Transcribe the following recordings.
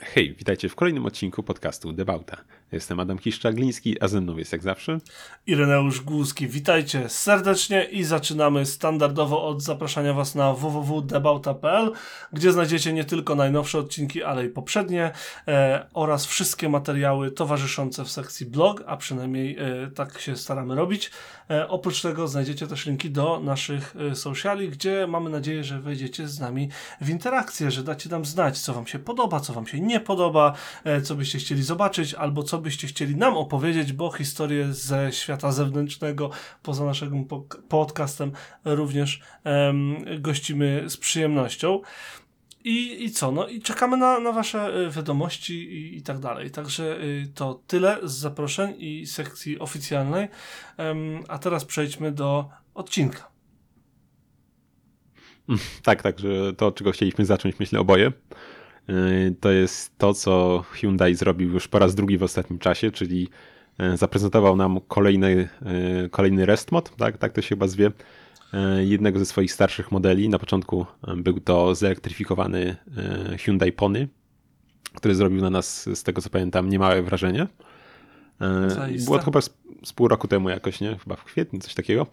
Hej, witajcie w kolejnym odcinku podcastu Debauta. Jestem Adam Kiszczagliński, a ze mną jest jak zawsze Ireneusz Głuski. Witajcie serdecznie i zaczynamy standardowo od zapraszania Was na www.debauta.pl, gdzie znajdziecie nie tylko najnowsze odcinki, ale i poprzednie e, oraz wszystkie materiały towarzyszące w sekcji blog, a przynajmniej e, tak się staramy robić. E, oprócz tego znajdziecie też linki do naszych e, sociali, gdzie mamy nadzieję, że wejdziecie z nami w interakcję, że dacie nam znać, co Wam się podoba, co Wam się nie podoba, e, co byście chcieli zobaczyć, albo co byście chcieli nam opowiedzieć, bo historie ze świata zewnętrznego, poza naszym podcastem, również um, gościmy z przyjemnością. I, I co? No i czekamy na, na Wasze wiadomości i, i tak dalej. Także y, to tyle z zaproszeń i sekcji oficjalnej. Um, a teraz przejdźmy do odcinka. Tak, tak, że to, czego chcieliśmy zacząć, myślę oboje, to jest to, co Hyundai zrobił już po raz drugi w ostatnim czasie, czyli y, zaprezentował nam kolejny, kolejny rest mod, tak, tak to się chyba zwie, jednego ze swoich starszych modeli. Na początku był to zelektryfikowany Hyundai Pony, który zrobił na nas, z tego co pamiętam, niemałe wrażenie. Zaiste. Było to chyba z, z, pół roku temu jakoś, nie? Chyba w kwietniu, coś takiego.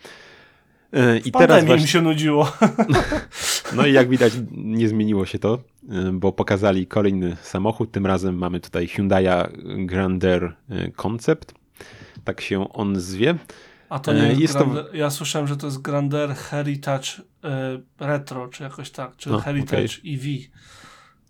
I w teraz właśnie... mi się nudziło. No i jak widać nie zmieniło się to, bo pokazali kolejny samochód. Tym razem mamy tutaj Hyundai Grandeur Concept. Tak się on zwie. A to nie jest, jest to... Ja słyszałem, że to jest Grandeur Heritage e, Retro, czy jakoś tak, czy no, Heritage okay. EV.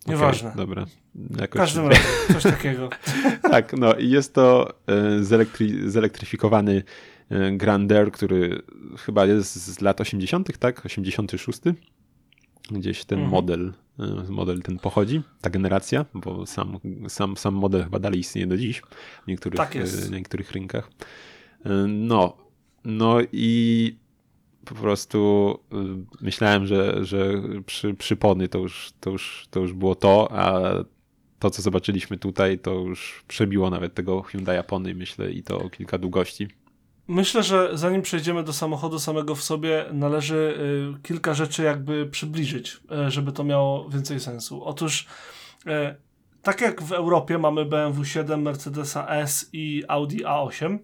Nieważne. Okay, dobra. Jakoś... W każdym razie, coś takiego. tak, no i jest to e, zelektry... zelektryfikowany e, Grandeur, który chyba jest z lat 80., tak? 86. Gdzieś ten mhm. model, model ten pochodzi, ta generacja, bo sam, sam, sam model chyba dalej istnieje do dziś w niektórych, tak w niektórych rynkach. No, no i po prostu myślałem, że, że przy, przy Pony to już, to, już, to już było to, a to, co zobaczyliśmy tutaj, to już przebiło nawet tego Hyundai Pony, myślę, i to o kilka długości. Myślę, że zanim przejdziemy do samochodu samego w sobie, należy y, kilka rzeczy jakby przybliżyć, y, żeby to miało więcej sensu. Otóż y, tak jak w Europie mamy BMW 7, Mercedesa S i Audi A8,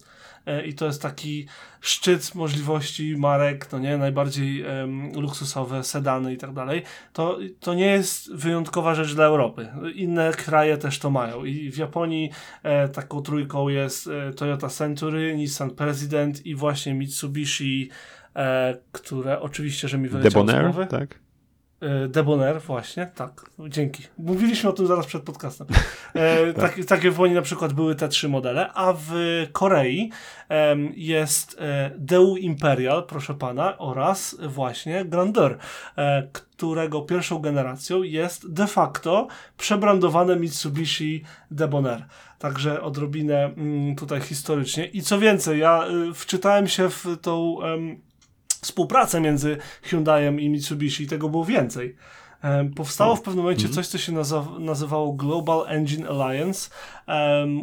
E, i to jest taki szczyt możliwości marek, no nie, najbardziej um, luksusowe sedany i tak dalej, to, to nie jest wyjątkowa rzecz dla Europy. Inne kraje też to mają i w Japonii e, taką trójką jest e, Toyota Century, Nissan President i właśnie Mitsubishi, e, które oczywiście, że mi wyleciało Debonair, z głowy. tak? E, Debonair, właśnie, tak, dzięki. Mówiliśmy o tym zaraz przed podcastem. E, tak. tak, takie w Łoni na przykład były te trzy modele, a w Korei jest e, Deu Imperial, proszę pana, oraz właśnie Grandeur, e, którego pierwszą generacją jest de facto przebrandowane Mitsubishi Debonair. Także odrobinę mm, tutaj historycznie. I co więcej, ja y, wczytałem się w tą współpracę między Hyundaiem i Mitsubishi i tego było więcej. Powstało w pewnym momencie mhm. coś, co się nazywało Global Engine Alliance, um,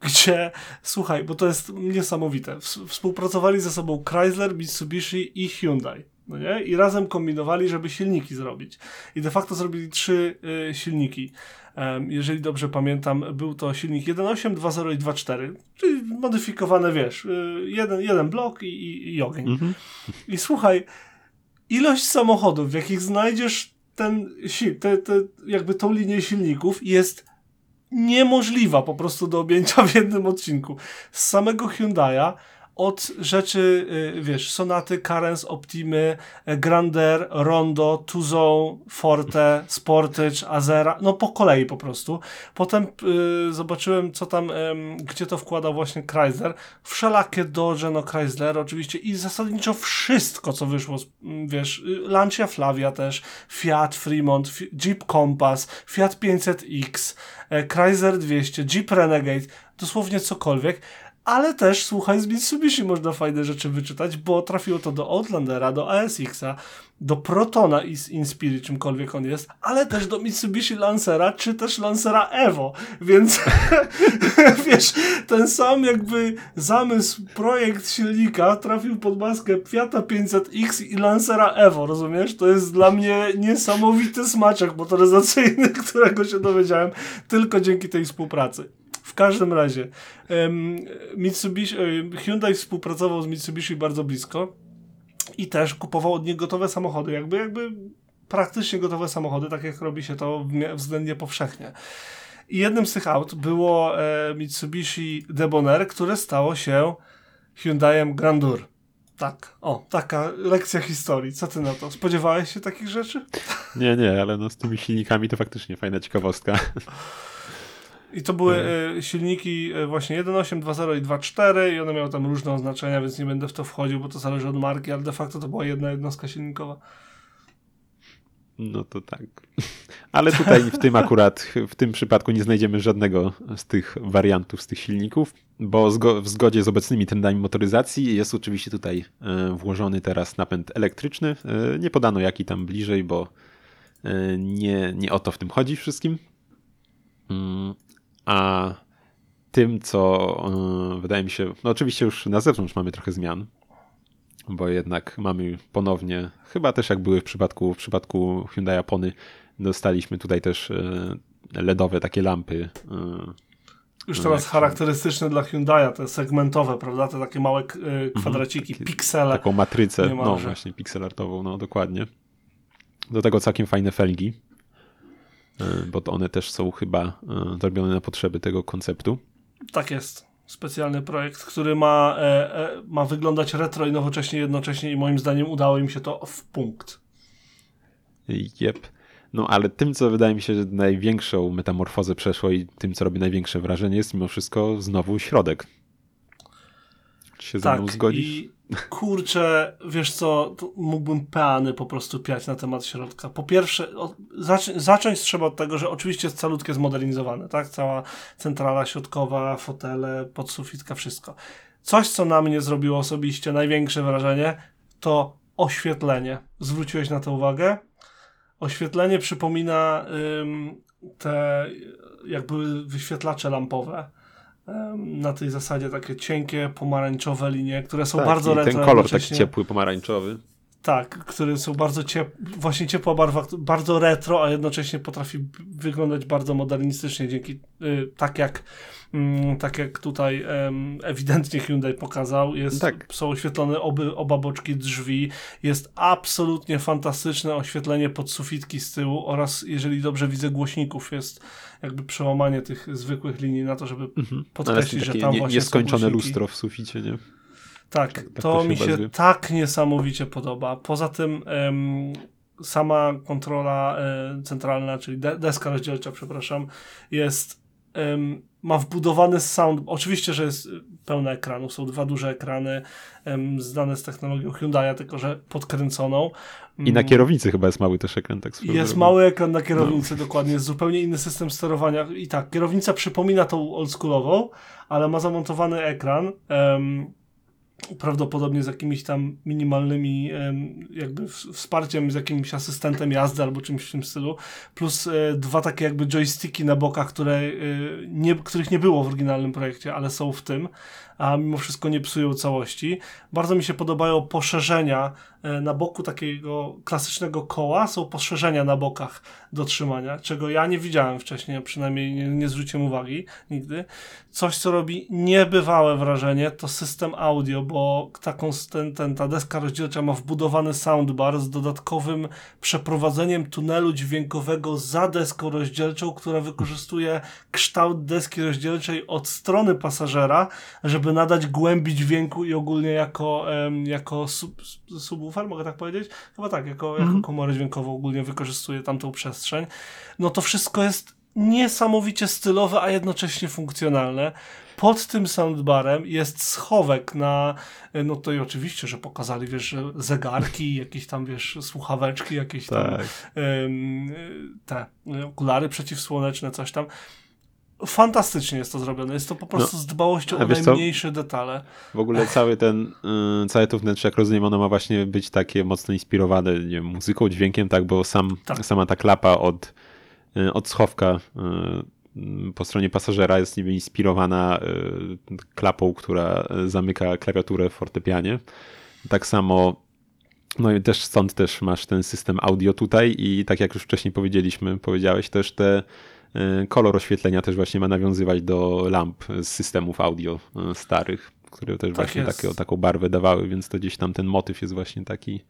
gdzie, słuchaj, bo to jest niesamowite, współpracowali ze sobą Chrysler, Mitsubishi i Hyundai. No nie? I razem kombinowali, żeby silniki zrobić. I de facto zrobili trzy y, silniki. Um, jeżeli dobrze pamiętam, był to silnik 1.8, 2.0 i 2.4, czyli modyfikowane, wiesz, y, jeden, jeden blok i, i, i ogień. -hmm. I słuchaj, ilość samochodów, w jakich znajdziesz ten, te, te, jakby tą linię silników jest niemożliwa po prostu do objęcia w jednym odcinku. Z samego Hyundai'a od rzeczy, y, wiesz, Sonaty, Carens, Optimy, e, Grandeur, Rondo, Tuzo, Forte, Sportage, Azera, no po kolei po prostu. Potem y, zobaczyłem, co tam, y, gdzie to wkładał właśnie Chrysler. Wszelakie Dodge, no Chrysler oczywiście i zasadniczo wszystko, co wyszło, wiesz, y, Lancia Flavia też, Fiat Fremont, Jeep Compass, Fiat 500X, e, Chrysler 200, Jeep Renegade, dosłownie cokolwiek ale też słuchaj, z Mitsubishi można fajne rzeczy wyczytać, bo trafiło to do Outlandera, do ASX-a, do Protona i Inspirit, czymkolwiek on jest, ale też do Mitsubishi Lancera, czy też Lancera Evo, więc wiesz, ten sam jakby zamysł, projekt silnika trafił pod maskę Fiata 500X i Lancera Evo, rozumiesz? To jest dla mnie niesamowity smaczek motoryzacyjny, którego się dowiedziałem tylko dzięki tej współpracy. W każdym razie, Mitsubishi, Hyundai współpracował z Mitsubishi bardzo blisko i też kupował od nich gotowe samochody, jakby, jakby praktycznie gotowe samochody, tak jak robi się to względnie powszechnie. I jednym z tych aut było e, Mitsubishi Debonair, które stało się Hyundaiem Grandeur. Tak, o, taka lekcja historii. Co ty na to? Spodziewałeś się takich rzeczy? Nie, nie, ale no z tymi silnikami to faktycznie fajna ciekawostka. I to były e, silniki e, właśnie 1.8, 2.0 i 2.4 i one miały tam różne oznaczenia, więc nie będę w to wchodził, bo to zależy od marki, ale de facto to była jedna jednostka silnikowa. No to tak. Ale tutaj w tym akurat, w tym przypadku nie znajdziemy żadnego z tych wariantów, z tych silników, bo w zgodzie z obecnymi trendami motoryzacji jest oczywiście tutaj e, włożony teraz napęd elektryczny. Nie podano jaki tam bliżej, bo nie, nie o to w tym chodzi wszystkim. A tym, co yy, wydaje mi się, no oczywiście już na zewnątrz mamy trochę zmian, bo jednak mamy ponownie, chyba też jak były w przypadku, w przypadku Hyundai Japony, dostaliśmy tutaj też yy, LEDowe takie lampy. Yy, już teraz charakterystyczne dla Hyundai'a, te segmentowe, prawda? Te takie małe mhm, kwadraciki, takie, piksele. Taką matrycę, no właśnie, pixelartową, no dokładnie. Do tego całkiem fajne felgi. E, bo to one też są chyba e, zrobione na potrzeby tego konceptu. Tak jest. Specjalny projekt, który ma, e, e, ma wyglądać retro i nowocześnie jednocześnie i moim zdaniem udało im się to w punkt. Jep. No ale tym, co wydaje mi się, że największą metamorfozę przeszło i tym, co robi największe wrażenie, jest mimo wszystko znowu środek. Się tak, ze mną zgodzisz? I kurczę, wiesz co, mógłbym peany po prostu piać na temat środka. Po pierwsze, zac zacząć trzeba od tego, że oczywiście jest calutkie zmodernizowane, tak? Cała centrala środkowa, fotele, podsufitka, wszystko. Coś, co na mnie zrobiło osobiście największe wrażenie, to oświetlenie. Zwróciłeś na to uwagę? Oświetlenie przypomina ym, te jakby wyświetlacze lampowe na tej zasadzie takie cienkie, pomarańczowe linie, które są tak, bardzo retro. ten kolor taki ciepły, pomarańczowy. Tak, które są bardzo ciep właśnie ciepła barwa, bardzo retro, a jednocześnie potrafi wyglądać bardzo modernistycznie dzięki y, tak jak mm, tak jak tutaj ewidentnie Hyundai pokazał, jest, tak. są oświetlone oby, oba boczki drzwi, jest absolutnie fantastyczne oświetlenie podsufitki z tyłu oraz jeżeli dobrze widzę głośników, jest jakby przełamanie tych zwykłych linii na to, żeby mhm. podkreślić, że tam nie, właśnie Nieskończone lustro w suficie, nie? Tak, tak, to, to mi się tak niesamowicie podoba. Poza tym sama kontrola e, centralna, czyli de deska rozdzielcza, przepraszam, jest ma wbudowany sound. Oczywiście, że jest pełne ekranów, są dwa duże ekrany em, zdane z technologią Hyundai, tylko że podkręconą. I na mm. kierownicy chyba jest mały też ekran, tak Jest mały ekran na kierownicy, no. dokładnie. Jest zupełnie inny system sterowania. I tak, kierownica przypomina tą oldschoolową, ale ma zamontowany ekran. Prawdopodobnie z jakimiś tam minimalnymi jakby wsparciem, z jakimś asystentem jazdy albo czymś w tym stylu, plus e, dwa takie jakby joysticki na bokach, które, e, nie, których nie było w oryginalnym projekcie, ale są w tym, a mimo wszystko nie psują całości. Bardzo mi się podobają poszerzenia na boku takiego klasycznego koła, są poszerzenia na bokach do trzymania, czego ja nie widziałem wcześniej, przynajmniej nie, nie zwróciłem uwagi nigdy. Coś, co robi niebywałe wrażenie, to system audio, bo taką, ten, ten, ta deska rozdzielcza ma wbudowany soundbar z dodatkowym przeprowadzeniem tunelu dźwiękowego za deską rozdzielczą, która wykorzystuje kształt deski rozdzielczej od strony pasażera, żeby nadać głębi dźwięku i ogólnie jako, jako sub, subwoofer, mogę tak powiedzieć? Chyba tak, jako, mm. jako komorę dźwiękową ogólnie wykorzystuje tamtą przestrzeń. No to wszystko jest niesamowicie stylowe, a jednocześnie funkcjonalne. Pod tym soundbarem jest schowek na, no to i oczywiście, że pokazali, wiesz, zegarki, jakieś tam, wiesz, słuchaweczki, jakieś tam tak. um, te okulary przeciwsłoneczne, coś tam fantastycznie jest to zrobione. Jest to po prostu no, z dbałością o najmniejsze co? detale. W ogóle cały ten, yy, całe to wnętrze, jak rozumiem, ono ma właśnie być takie mocno inspirowane nie wiem, muzyką, dźwiękiem, tak, bo sam, tak. sama ta klapa od, yy, od schowka yy, po stronie pasażera jest niby inspirowana y, klapą, która zamyka klawiaturę w fortepianie. Tak samo no i też stąd też masz ten system audio tutaj i tak jak już wcześniej powiedzieliśmy, powiedziałeś też te kolor oświetlenia też właśnie ma nawiązywać do lamp z systemów audio e, starych, które też tak właśnie takie, taką barwę dawały, więc to gdzieś tam ten motyw jest właśnie taki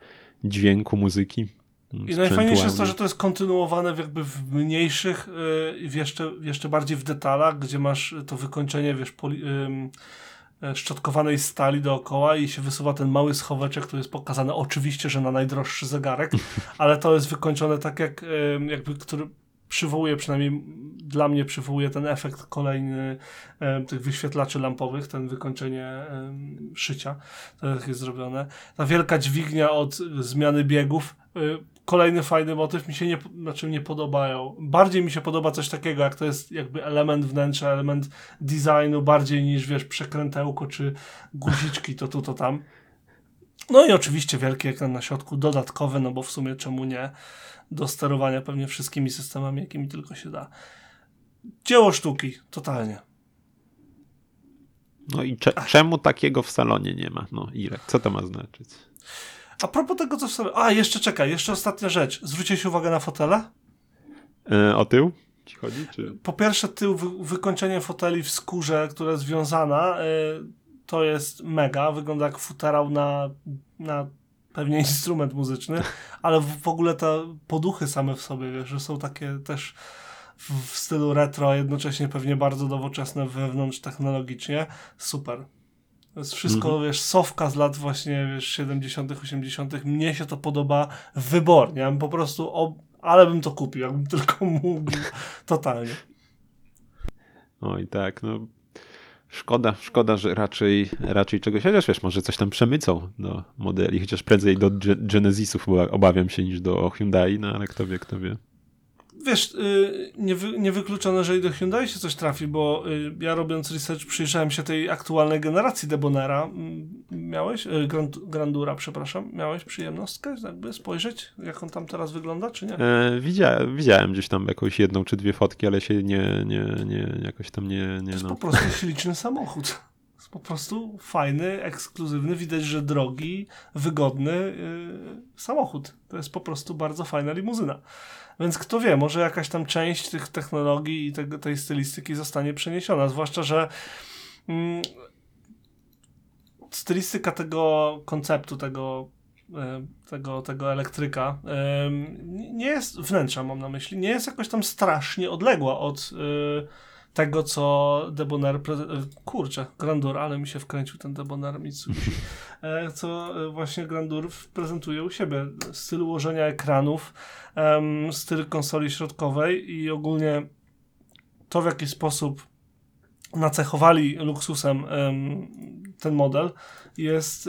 dźwięku muzyki. I najfajniejsze jest to, że to jest kontynuowane w jakby w mniejszych i jeszcze, jeszcze bardziej w detalach, gdzie masz to wykończenie, wiesz, poli, E, szczotkowanej stali dookoła i się wysuwa ten mały schoweczek, który jest pokazany oczywiście, że na najdroższy zegarek, ale to jest wykończone tak jak jakby, który przywołuje, przynajmniej dla mnie przywołuje ten efekt kolejny e, tych wyświetlaczy lampowych, ten wykończenie e, szycia, to jak jest zrobione. Ta wielka dźwignia od zmiany biegów, e, kolejny fajny motyw, mi się nie, znaczy nie podobają. Bardziej mi się podoba coś takiego, jak to jest jakby element wnętrza, element designu, bardziej niż wiesz, przekrętełko czy guziczki, to tu, to tam. No i oczywiście wielki ekran na środku, dodatkowy, no bo w sumie czemu nie, do sterowania pewnie wszystkimi systemami, jakimi tylko się da. Dzieło sztuki, totalnie. No i cze czemu takiego w salonie nie ma? No Irek, co to ma znaczyć? A propos tego, co w salonie... A, jeszcze czekaj, jeszcze ostatnia rzecz. Zwróciłeś uwagę na fotele? E, o tył? Ci chodzi, czy... Po pierwsze tył, wy wykończenie foteli w skórze, która jest związana, y to jest mega. Wygląda jak futerał na, na pewnie instrument muzyczny, ale w ogóle te poduchy same w sobie, wiesz, że są takie też w stylu retro, a jednocześnie pewnie bardzo nowoczesne wewnątrz technologicznie. Super. To jest wszystko, mhm. wiesz, sofka z lat właśnie, wiesz, 70., 80. Mnie się to podoba wybornie. Ja bym po prostu, ob... ale bym to kupił, jakbym tylko mógł. Totalnie. Oj, tak, no Szkoda, szkoda, że raczej, raczej czegoś, chociaż wiesz, może coś tam przemycą do modeli, chociaż prędzej do Genesisów obawiam się niż do Hyundai, no ale kto wie, kto wie wiesz, y, niewy, niewykluczone, że i do Hyundai się coś trafi, bo y, ja robiąc research przyjrzałem się tej aktualnej generacji Debonera. Miałeś? Y, Grand, Grandura, przepraszam. Miałeś przyjemnostkę jakby spojrzeć, jak on tam teraz wygląda, czy nie? E, widziałem, widziałem gdzieś tam jakąś jedną czy dwie fotki, ale się nie, nie, nie jakoś tam nie... nie to jest no. po prostu śliczny samochód. Jest po prostu fajny, ekskluzywny, widać, że drogi, wygodny yy, samochód. To jest po prostu bardzo fajna limuzyna. Więc kto wie, może jakaś tam część tych technologii i tego, tej stylistyki zostanie przeniesiona. Zwłaszcza, że mm, stylistyka tego konceptu, tego, e, tego, tego elektryka nie jest, wnętrza mam na myśli, nie jest jakoś tam strasznie odległa od e, tego, co Debonair, e, kurczę, Grandur, ale mi się wkręcił ten Debonair Mitsubishi, co właśnie Grandur prezentuje u siebie. Styl ułożenia ekranów, styl konsoli środkowej i ogólnie to, w jaki sposób nacechowali luksusem ten model jest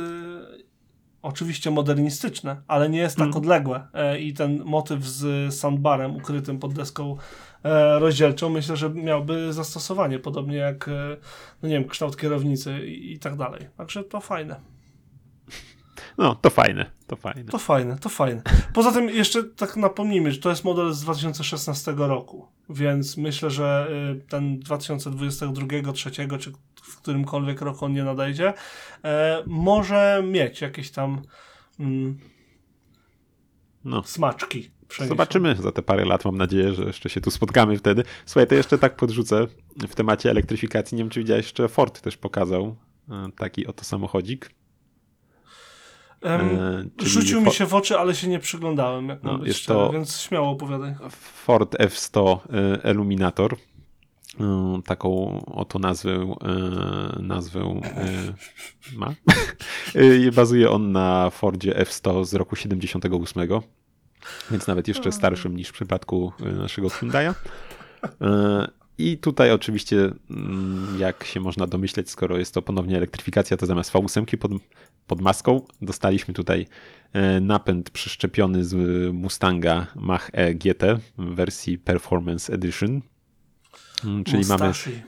oczywiście modernistyczne, ale nie jest tak mm. odległe e, i ten motyw z soundbarem ukrytym pod deską e, rozdzielczą myślę, że miałby zastosowanie, podobnie jak e, no nie wiem, kształt kierownicy i, i tak dalej. Także to fajne. No, to fajne, to fajne. To fajne, to fajne. Poza tym jeszcze tak napomnijmy, że to jest model z 2016 roku, więc myślę, że y, ten 2022, 2023 czy w którymkolwiek roku on nie nadejdzie, e, może mieć jakieś tam mm, no. smaczki. Zobaczymy za te parę lat. Mam nadzieję, że jeszcze się tu spotkamy wtedy. Słuchaj, to jeszcze tak podrzucę w temacie elektryfikacji. Nie wiem, czy widziałeś, jeszcze Ford też pokazał e, taki oto samochodzik. Um, rzucił mi się w oczy, ale się nie przyglądałem, jak no, jest szczery, to więc śmiało opowiadaj. Ford F100 e, Illuminator. E, taką oto nazwę, nazwę ma. Bazuje on na Fordzie F100 z roku 78, więc nawet jeszcze starszym niż w przypadku naszego Hyundai'a. I tutaj oczywiście, mm, jak się można domyśleć, skoro jest to ponownie elektryfikacja, to zamiast V8 pod, pod maską dostaliśmy tutaj e, napęd przyszczepiony z Mustanga Mach-E GT w wersji Performance Edition. Mm, czyli Mustashi. mamy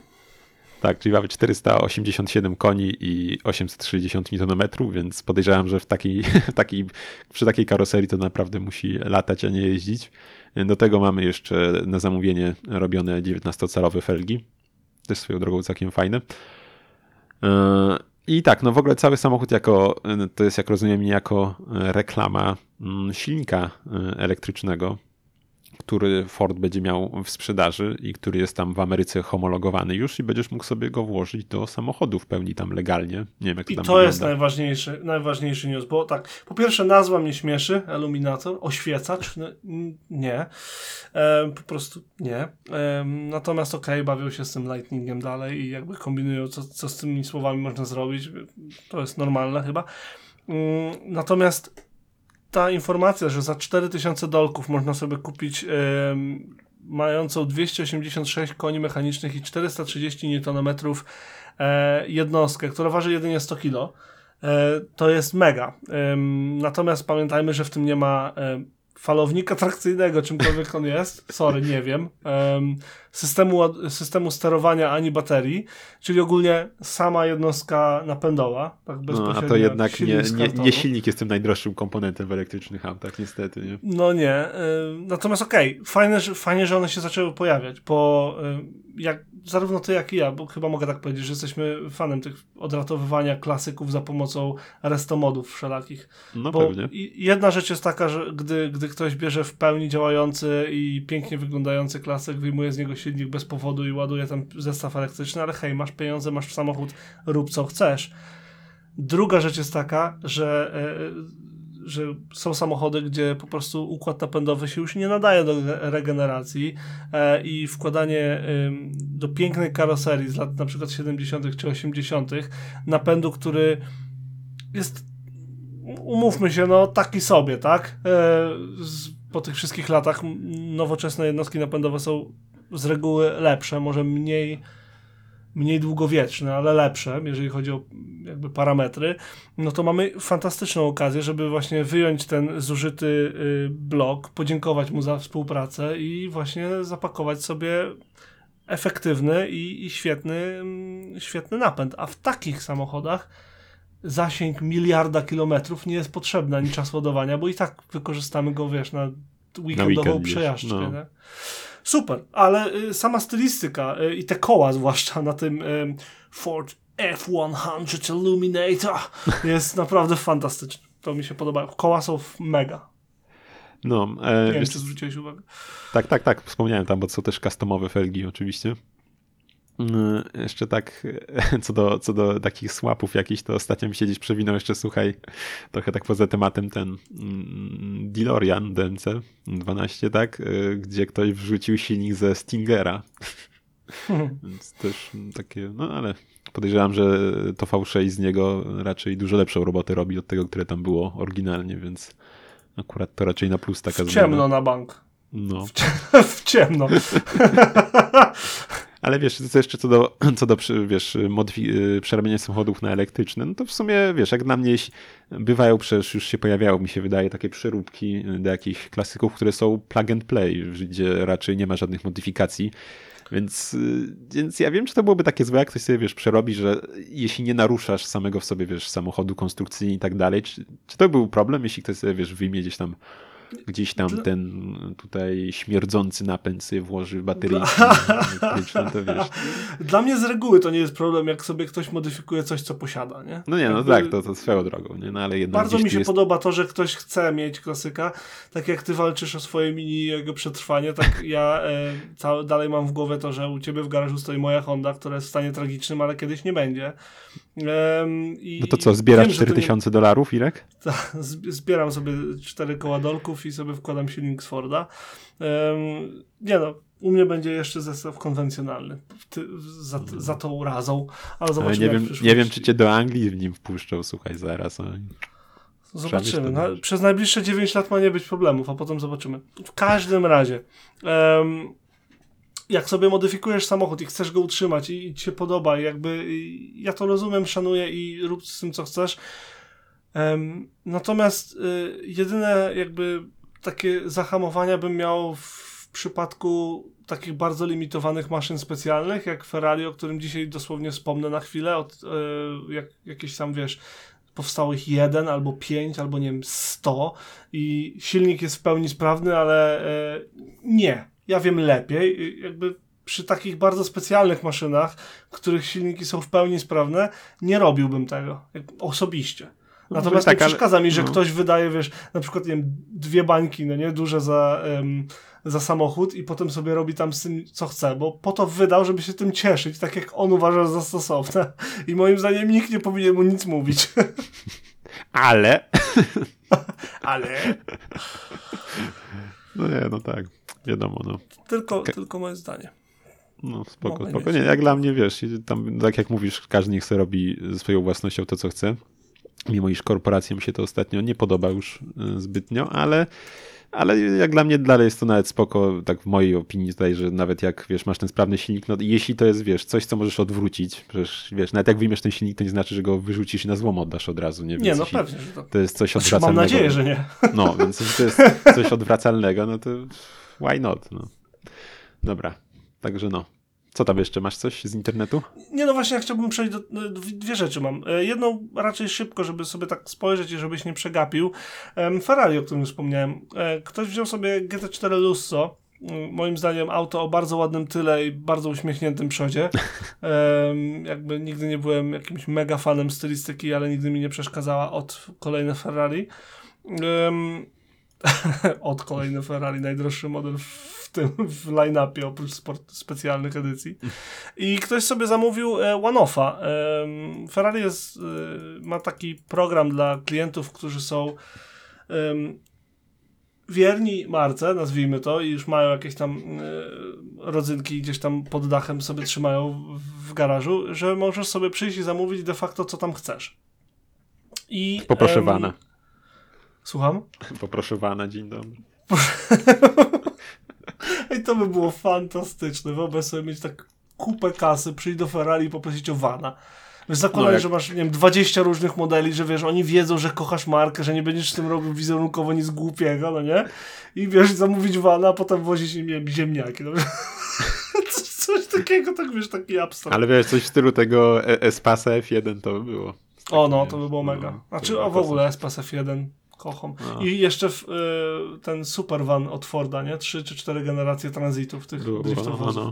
tak, czyli mamy 487 koni i 860 Nm, więc podejrzewam, że w takiej, takiej, przy takiej karoserii to naprawdę musi latać, a nie jeździć. Do tego mamy jeszcze na zamówienie robione 19-calowe felgi. Też swoją drogą całkiem fajne. E, I tak, no w ogóle cały samochód jako, to jest jak rozumiem, jako reklama mm, silnika e, elektrycznego, który Ford będzie miał w sprzedaży i który jest tam w Ameryce homologowany już i będziesz mógł sobie go włożyć do samochodu w pełni tam legalnie. Nie wiem, jak to I tam to wygląda. jest najważniejszy, najważniejszy news, bo tak, po pierwsze nazwa mnie śmieszy, iluminator, oświecacz, no, nie, e, po prostu nie. E, natomiast okej, okay, bawią się z tym lightningiem dalej i jakby kombinują, co, co z tymi słowami można zrobić, to jest normalne chyba. Mm, natomiast ta informacja, że za 4000 dolków można sobie kupić mającą 286 koni mechanicznych i 430 Nm e, jednostkę, która waży jedynie 100 kg, e, to jest mega. natomiast pamiętajmy, że w tym nie ma e, falownika trakcyjnego, czymkolwiek on jest, sorry, nie wiem, systemu, systemu sterowania ani baterii, czyli ogólnie sama jednostka napędowa, tak no, a to jednak nie, nie, nie, silnik jest tym najdroższym komponentem w elektrycznych autach, niestety. Nie? No nie, natomiast okej, okay, fajne, fajnie, że one się zaczęły pojawiać, bo jak zarówno ty, jak i ja, bo chyba mogę tak powiedzieć, że jesteśmy fanem tych odratowywania klasyków za pomocą restomodów wszelakich. No bo pewnie. Jedna rzecz jest taka, że gdy, gdy ktoś bierze w pełni działający i pięknie wyglądający klasyk, wyjmuje z niego silnik bez powodu i ładuje tam zestaw elektryczny, ale hej, masz pieniądze, masz samochód, rób co chcesz. Druga rzecz jest taka, że e, że są samochody, gdzie po prostu układ napędowy się już nie nadaje do regeneracji e, i wkładanie do pięknej karoserii z lat na przykład 70. czy 80. napędu, który jest umówmy się, no taki sobie, tak? E, po tych wszystkich latach nowoczesne jednostki napędowe są z reguły lepsze, może mniej mniej długowieczne, ale lepsze, jeżeli chodzi o jakby parametry, no to mamy fantastyczną okazję, żeby właśnie wyjąć ten zużyty y, blok, podziękować mu za współpracę i właśnie zapakować sobie efektywny i, i świetny, mm, świetny napęd. A w takich samochodach zasięg miliarda kilometrów nie jest potrzebny ani czas ładowania, bo i tak wykorzystamy go, wiesz, na weekendową na weekend przejażdżkę. No. Super, ale y, sama stylistyka y, i te koła zwłaszcza na tym y, Ford F100 Illuminator jest naprawdę fantastyczne. To mi się podoba. Koła są mega. No, e, nie wiem, czy zwróciłeś uwagę. Tak, tak, tak. Wspomniałem tam, bo są też customowe felgi oczywiście. Mm, jeszcze tak, co do, co do takich słapów jakichś, to ostatnio mi się gdzieś przewinął jeszcze, słuchaj, trochę tak poza tematem ten mm, DeLorean DMC 12, tak, y, gdzie ktoś wrzucił silnik ze Stingera. Więc też takie, no ale podejrzewam, że to V6 z niego raczej dużo lepszą robotę robi od tego, które tam było oryginalnie, więc akurat to raczej na plus taka w ciemno zmiana. na bank. No. w ciemno. Ale wiesz, co jeszcze co do, co do wiesz, y, przerabiania samochodów na elektryczne, no to w sumie, wiesz, jak dla mnie bywają przecież, już się pojawiało, mi się wydaje, takie przeróbki do jakichś klasyków, które są plug and play, gdzie raczej nie ma żadnych modyfikacji. Więc, y, więc ja wiem, czy to byłoby takie złe, jak ktoś sobie, wiesz, przerobi, że jeśli nie naruszasz samego w sobie, wiesz, samochodu konstrukcyjnie i tak dalej, czy, czy to był problem, jeśli ktoś sobie, wiesz, wyjmie gdzieś tam gdzieś tam Dla... ten tutaj śmierdzący napęd sobie włoży w baterii elektryczne, to wiesz. Dla mnie z reguły to nie jest problem, jak sobie ktoś modyfikuje coś, co posiada, nie? No nie, no Jakby... tak, to, to swoją drogą, nie? No ale jednak Bardzo mi się jest... podoba to, że ktoś chce mieć klasyka, tak jak ty walczysz o swoje mini jego przetrwanie, tak ja e, ca- dalej mam w głowie to, że u ciebie w garażu stoi moja Honda, która jest w stanie tragicznym, ale kiedyś nie będzie. i, no to co, zbierasz 4000 nie... dolarów, Irek? Zbieram sobie cztery koła dolków i sobie wkładam silnik z Forda. Um, nie no, u mnie będzie jeszcze zestaw konwencjonalny ty, za, za tą razą, ale zobaczymy. Ale nie, wiem, nie wiem, czy cię do Anglii w nim wpuszczą, słuchaj, zaraz. Zobaczymy. Na, przez najbliższe 9 lat ma nie być problemów, a potem zobaczymy. W każdym razie, um, jak sobie modyfikujesz samochód i chcesz go utrzymać i, i ci się podoba, jakby i ja to rozumiem, szanuję i rób z tym, co chcesz, natomiast y, jedyne jakby takie zahamowania bym miał w przypadku takich bardzo limitowanych maszyn specjalnych, jak Ferrari, o którym dzisiaj dosłownie wspomnę na chwilę, od, e, jak, jakieś tam, wiesz, powstało ich jeden albo pięć, albo nie wiem, sto i silnik jest w pełni sprawny, ale e, nie. Ja wiem lepiej. Jakby przy takich bardzo specjalnych maszynach, których silniki są w pełni sprawne, nie robiłbym tego osobiście. No, Natomiast tak, nie przeszkadza mi, że no. ktoś wydaje, wiesz, na przykład, nie wiem, dwie bańki, no nie, duże za, um, za samochód i potem sobie robi tam z tym, co chce, bo po to wydał, żeby się tym cieszyć, tak jak on uważa za stosowne. I moim zdaniem nikt nie powinien mu nic mówić. Ale. Ale. No nie, no tak, wiadomo, no. Tylko, Ke tylko moje zdanie. No spoko, spoko. Nie, jak dla mnie, wiesz, tam, tak jak mówisz, każdy niech sobie robi swoją własnością to, co chce. Mimo iż korporacjom się to ostatnio nie podoba już e, zbytnio, ale ale jak dla mnie dalej jest to nawet spoko, tak w mojej opinii tutaj, że nawet jak, wiesz, masz ten sprawny silnik, no jeśli to jest, wiesz, coś, co możesz odwrócić, przecież, wiesz, nawet jak wyjmiesz ten silnik, to nie znaczy, że go wyrzucisz i na złom oddasz od razu, nie? Więc nie, no pewnie, że to... to jest coś znaczy, odwracalnego. Mam nadzieję, że nie. No, więc jeśli to jest coś odwracalnego, no to why not, no. Dobra, także no. Co tam jeszcze? Masz coś z internetu? Nie, no właśnie, ja chciałbym przejść do... Dwie rzeczy mam. E, jedną raczej szybko, żeby sobie tak spojrzeć i żebyś nie przegapił. Ferrari, o którym wspomniałem. E, ktoś wziął sobie GT4 Lusso, moim zdaniem auto o bardzo ładnym tyle i bardzo uśmiechniętym przodzie. Jakby nigdy nie byłem jakimś mega fanem stylistyki, ale nigdy mi nie przeszkadzała od kolejne Ferrari. od kolejne Ferrari, najdroższy model w tym w line-upie oprócz sport, specjalnych edycji. I ktoś sobie zamówił e, one-offa. Ferrari jest, e, ma taki program dla klientów, którzy są wierni marce, nazwijmy to, i już mają jakieś tam e, rodzynki gdzieś tam pod dachem sobie trzymają w, garażu, że możesz sobie przyjść i zamówić de facto co tam chcesz. I, Poproszę wana. Słucham? Poproszę wana, dzień dobry. I to by było fantastyczne. Wyobraź sobie mieć tak kupę kasy, przyjść do Ferrari i poprosić o wana. Wiesz, zakładaj, no jak... że masz, nie wiem, 20 różnych modeli, że wiesz, oni wiedzą, że kochasz markę, że nie będziesz z tym robił wizerunkowo nic głupiego, no nie? I wiesz, zamówić wana, a potem wozić im, nie wiem, ziemniaki, no coś, coś takiego, tak wiesz, taki abstrakt. Ale wiesz, coś w stylu tego e- Espasa F1 to by było. O, no, to by było mega. No, znaczy, o w ogóle Espas F1 No. I jeszcze w, y, ten supervan od Forda, nie? Trzy czy cztery generacje tranzytów tych Było, driftowozów. No,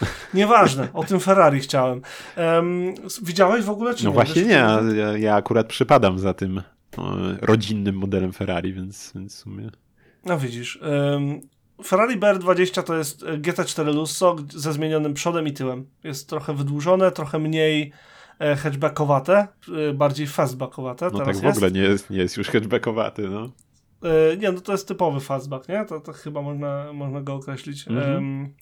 no. Nieważne, o tym Ferrari chciałem. Um, widziałeś w ogóle, czy no nie? No właśnie nie, ja, ja, akurat przypadam za tym no, rodzinnym modelem Ferrari, więc, więc w sumie... No widzisz, um, Ferrari BR20 to jest GT4 Lusso ze zmienionym przodem i tyłem. Jest trochę wydłużone, trochę mniej E, hatchbackowate, e, bardziej fastbackowate. No tak w ogóle nie jest, nie jest już hatchbackowaty, no. E, nie, no to jest typowy fastback, nie? To, to chyba można, można go określić. Mhm. Um,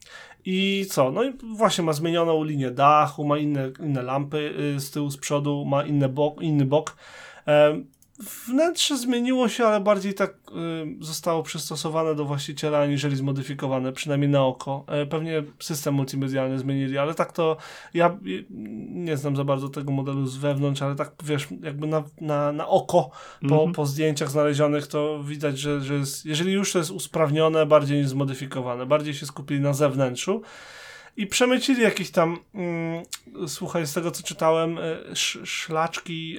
I co? No i właśnie ma zmienioną linię dachu, ma inne, inne lampy y, z tyłu, z przodu, ma inny bok. Inny bok. Um, Wnętrze zmieniło się, ale bardziej tak y, zostało przystosowane do właściciela, aniżeli zmodyfikowane, przynajmniej na oko. E, pewnie system multimedialny zmienili, ale tak to ja nie znam za bardzo tego modelu z wewnątrz, ale tak wiesz, jakby na, na, na oko po, mm -hmm. po zdjęciach znalezionych to widać, że, że jest, jeżeli już to jest usprawnione, bardziej niż zmodyfikowane, bardziej się skupili na zewnętrzu i przemycili jakieś tam, mm, słuchaj, z tego co czytałem, e, sz, szlaczki,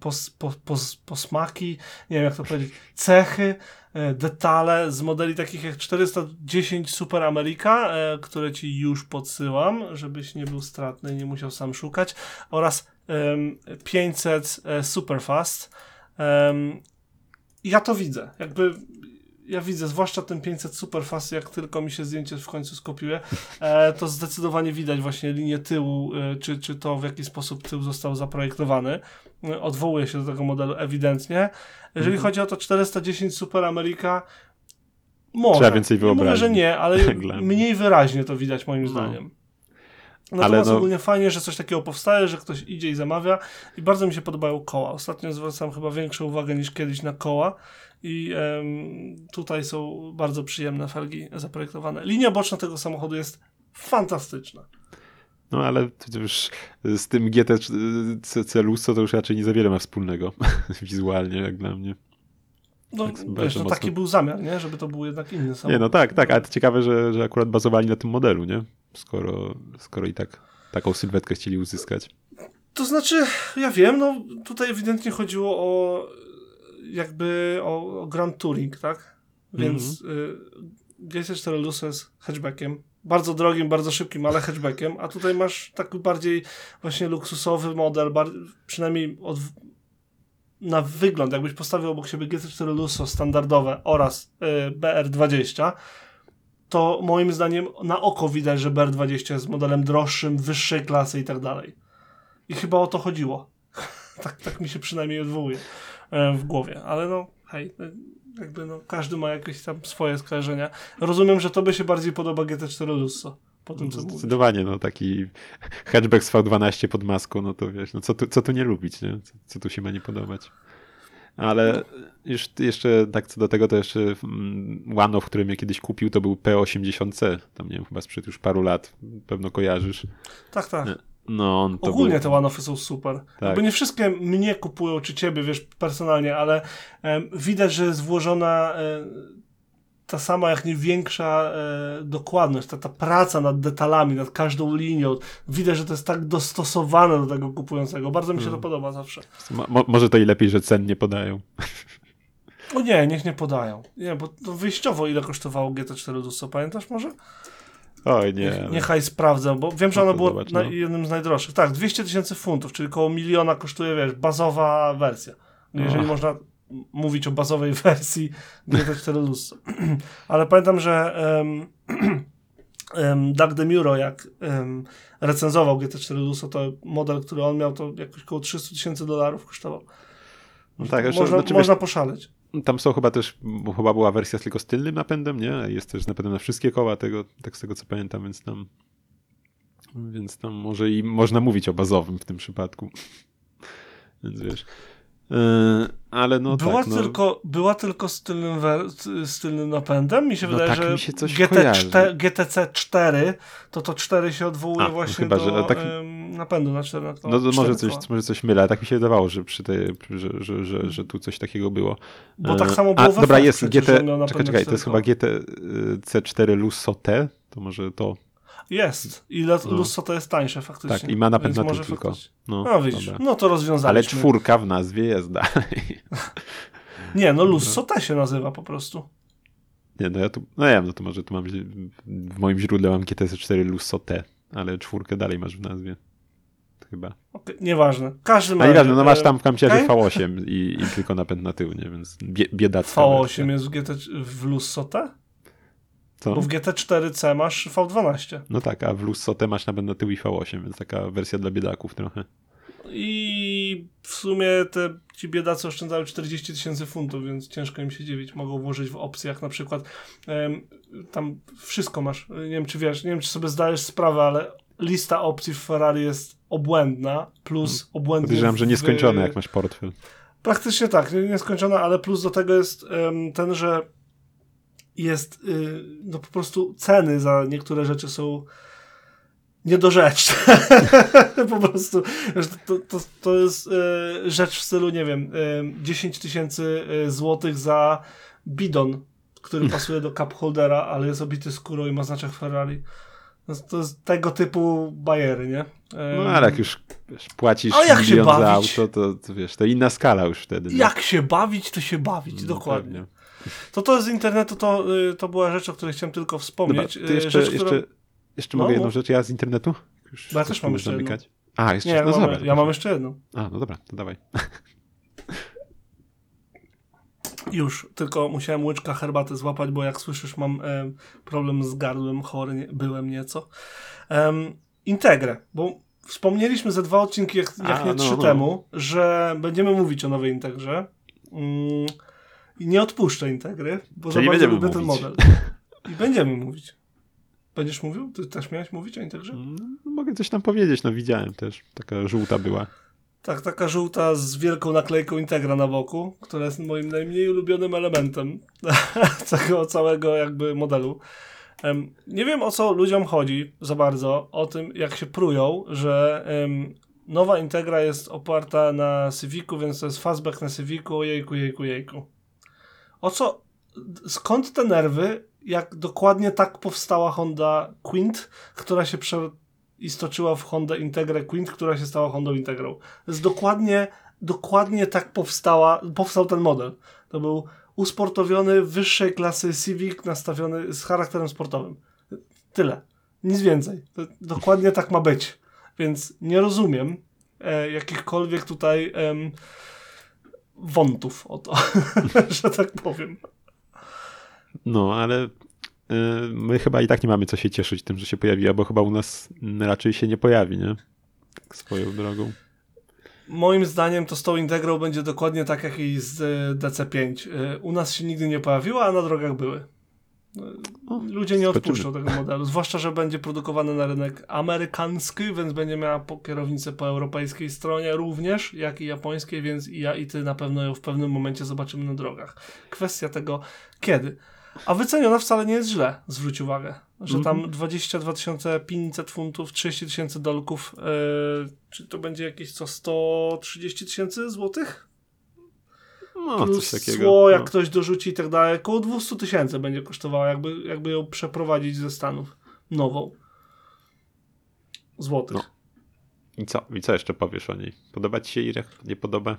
pos, po, pos, posmaki, nie wiem jak to powiedzieć, cechy, e, detale z modeli takich jak 410 Super America, e, które ci już podsyłam, żebyś nie był stratny nie musiał sam szukać, oraz 500 Superfast. Ja to widzę. Jakby ja widzę, zwłaszcza ten 500 Superfast, jak tylko mi się zdjęcie w końcu skopiuje, e, to zdecydowanie widać właśnie linię tyłu, e, czy, czy to w jaki sposób tył został zaprojektowany. E, odwołuje się do tego modelu ewidentnie. Jeżeli mhm. chodzi o to 410 Super America, może. Trzeba więcej wyobrazić. Mówię, że nie, ale mniej wyraźnie to widać moim no. zdaniem. Natomiast no... ogólnie fajnie, że coś takiego powstaje, że ktoś idzie i zamawia i bardzo mi się podobają koła. Ostatnio zwracam chyba większą uwagę niż kiedyś na koła i tutaj są bardzo przyjemne felgi zaprojektowane. Linia boczna tego samochodu jest fantastyczna. No ale już z tym GT Lusso to już raczej nie za wiele ma wspólnego wizualnie, jak dla mnie. No, Tak, wiesz, no mocno. taki był zamiar, nie? Żeby to był jednak inny samochód. Nie, no tak, tak, ale to ciekawe, że, że akurat bazowali na tym modelu, nie? Skoro, skoro i tak taką sylwetkę chcieli uzyskać. To znaczy, ja wiem, no tutaj ewidentnie chodziło o jakby o, o Grand Touring, tak? Więc y, GT4 Lusso jest hatchbackiem. Bardzo drogim, bardzo szybkim, ale hatchbackiem. A tutaj masz taki bardziej właśnie luksusowy model, przynajmniej od, na wygląd, jakbyś postawił obok siebie GT4 Lusso standardowe oraz y, BR20, to moim zdaniem na oko widać, że BR20 jest modelem droższym, wyższej klasy i tak dalej. I chyba o to chodziło. tak, tak mi się przynajmniej odwołuje w głowie. Ale no, hej, e, jakby no, każdy ma jakieś tam swoje skojarzenia. Rozumiem, że tobie się bardziej podoba GT4 Lusso. Po tym, co mówisz. Zdecydowanie, no taki hatchback z V12 pod maską, no to wiesz, no co tu, co tu nie lubić, nie? Co, co tu się ma nie podobać. Ale już, jeszcze tak co do tego, to jeszcze mm, One, który mnie kiedyś kupił, to był P80C, tam nie wiem, chyba sprzed już paru lat, pewno kojarzysz. Tak, tak. No, on to Ogólnie był, te one-offy są super. Tak. Bo nie wszystkie mnie kupują, czy ciebie, wiesz, personalnie, ale em, widać, że jest włożona e, ta sama, jak nie większa e, dokładność, ta, ta praca nad detalami, nad każdą linią. Widać, że to jest tak dostosowane do tego kupującego. Bardzo mi się Hmm. to podoba zawsze. mo, mo- może to i lepiej, że cen nie podają. O nie, niech nie podają. Nie, bo to wyjściowo ile kosztowało GT4 Lusso, pamiętasz może? Oj, nie. Ale- niechaj sprawdzę, bo wiem, że No ono było zobacz, no. jednym z najdroższych. Tak, 200 tysięcy funtów, czyli około miliona kosztuje, wiesz, bazowa wersja. No, Jeżeli O. można mówić o bazowej wersji GT4 Lusso. Ale pamiętam, że um, um, Doug DeMuro, jak um, recenzował GT4 Lusso, to model, który on miał, to jakoś około 300 tysięcy dolarów kosztował. No tak, jeszcze, Można, znaczy, można poszaleć. Tam są chyba też, bo chyba była wersja tylko z tylnym napędem, nie? Jest też napędem na wszystkie koła, tego, tak z tego co pamiętam, więc tam więc tam może i można mówić o bazowym w tym przypadku. Więc wiesz. Yy, ale no była, tak, no, tylko, była tylko z tylnym, wer- z tylnym napędem. Mi się No wydaje, tak że mi się coś GT kojarzy. GTC 4 to to 4 się odwołuje A, no właśnie chyba, do em, napędu na 4 koła. no to może cztery coś, koła. może coś mylę, ale tak mi się wydawało, że przy tej, że, że, że, że tu coś takiego było. Bo tak Yy, samo A, było we dobra, jest GT, czekaj, czekaj, to jest cztery chyba GT y, C4 Lusso T, to może to, Jest. I No. Lusso to jest tańsze faktycznie. tak, i ma napęd na może tylko. faktycznie. No, No widzisz, dobra. no to Ale rozwiązaliśmy. czwórka w nazwie jest dalej. Nie, no Lusso T się nazywa po prostu. Nie, no ja tu, no ja wiem, no to może tu mam, w moim źródle mam GTS4 Lusso T, ale czwórkę dalej masz w nazwie. Chyba. Okej, nieważne. Każdy ma. Nieważne, no masz tam w kamciarze okej. V8 i, i tylko napęd na tył, nie? Więc bie, biedacka V8 wersja. jest w, GT, w Lusso T? Co? Bo w GT4C masz V12. No tak, a w Lusso T masz napęd na tył i V8, więc taka wersja dla biedaków trochę. I w sumie te ci biedacy oszczędzają 40 tysięcy funtów, więc ciężko im się dziwić. Mogą włożyć w opcjach na przykład tam wszystko masz. Nie wiem, czy wiesz, nie wiem, czy sobie zdajesz sprawę, ale lista opcji w Ferrari jest obłędna, plus obłędnie... Podejrzewam, że w- nieskończone, jak masz portfel. Praktycznie tak, nie- nieskończona, ale plus do tego jest ten, że jest y, no po prostu ceny za niektóre rzeczy są niedorzeczne. po prostu to, to, to jest y, rzecz w stylu, nie wiem, y, 10 tysięcy y, złotych za bidon, który pasuje do cup holdera, ale jest obity skórą i ma znaczek Ferrari. No, to jest tego typu bajery, nie? No ale jak już wiesz, płacisz jak się milion za bawić? auto, to, to wiesz, to inna skala już wtedy. nie? Jak się bawić, to się bawić, No, dokładnie. pewnie. To to z internetu to, y, to była rzecz, o której chciałem tylko Dobra, wspomnieć. to Y, jeszcze, rzecz, jeszcze, jeszcze No, mogę jedną rzecz, ja z internetu? Już ja też mam jeszcze zamykać? A, jeszcze, Nie, ja, no mam, dobra. ja mam jeszcze jedną. A, no dobra, to dawaj. Już, tylko musiałem łyczka herbaty złapać, bo jak słyszysz, mam e, problem z gardłem, chory nie, byłem nieco. Um, Integrę, bo wspomnieliśmy ze dwa odcinki, jak, jak A, nie no, trzy no. temu, że będziemy mówić o nowej Integrze. Mm, I nie odpuszczę Integry, bo Czyli za bardzo będziemy lubię ten mówić. model. I będziemy mówić. Będziesz mówił? Ty też miałeś mówić o Integrze? Mm, Mogę coś tam powiedzieć, no widziałem też. Taka żółta była. Tak, taka żółta z wielką naklejką Integra na boku, która jest moim najmniej ulubionym elementem tego całego jakby modelu. Em, nie wiem o co ludziom chodzi za bardzo, o tym jak się prują, że em, nowa Integra jest oparta na Civicu, więc to jest fastback na Civicu, jejku, jejku, jejku. O co, skąd te nerwy, jak dokładnie tak powstała Honda Quint, która się przeistoczyła w Honda Integrę Quint, która się stała Hondą Integrą. To jest dokładnie, dokładnie tak powstała, powstał ten model. To był usportowiony, wyższej klasy Civic nastawiony z charakterem sportowym. Tyle. Nic więcej. To dokładnie tak ma być. Więc nie rozumiem e, jakichkolwiek tutaj wątów o to, że tak powiem. No, ale y, my chyba i tak nie mamy co się cieszyć tym, że się pojawiła, bo chyba u nas raczej się nie pojawi, nie? Tak swoją drogą. Moim zdaniem to z tą integrą będzie dokładnie tak jak i z e, DC5. E, u nas się nigdy nie pojawiła, a na drogach były. Ludzie nie odpuszczą tego modelu, zwłaszcza, że będzie produkowany na rynek amerykański, więc będzie miała po kierownicę po europejskiej stronie również, jak i japońskiej, więc i ja i ty na pewno ją w pewnym momencie zobaczymy na drogach. Kwestia tego, kiedy. A wyceniona wcale nie jest źle, zwróć uwagę, że tam 22 500 funtów, 30 tysięcy dolków, yy, czy to będzie jakieś co 130 tysięcy złotych? No, Plus coś takiego. Sło, jak no. ktoś dorzuci i tak dalej, około 200 tysięcy będzie kosztowała, jakby, jakby ją przeprowadzić ze Stanów nową. Złotych. No. I co? I co jeszcze powiesz o niej? Podoba ci się Irek? Nie podoba?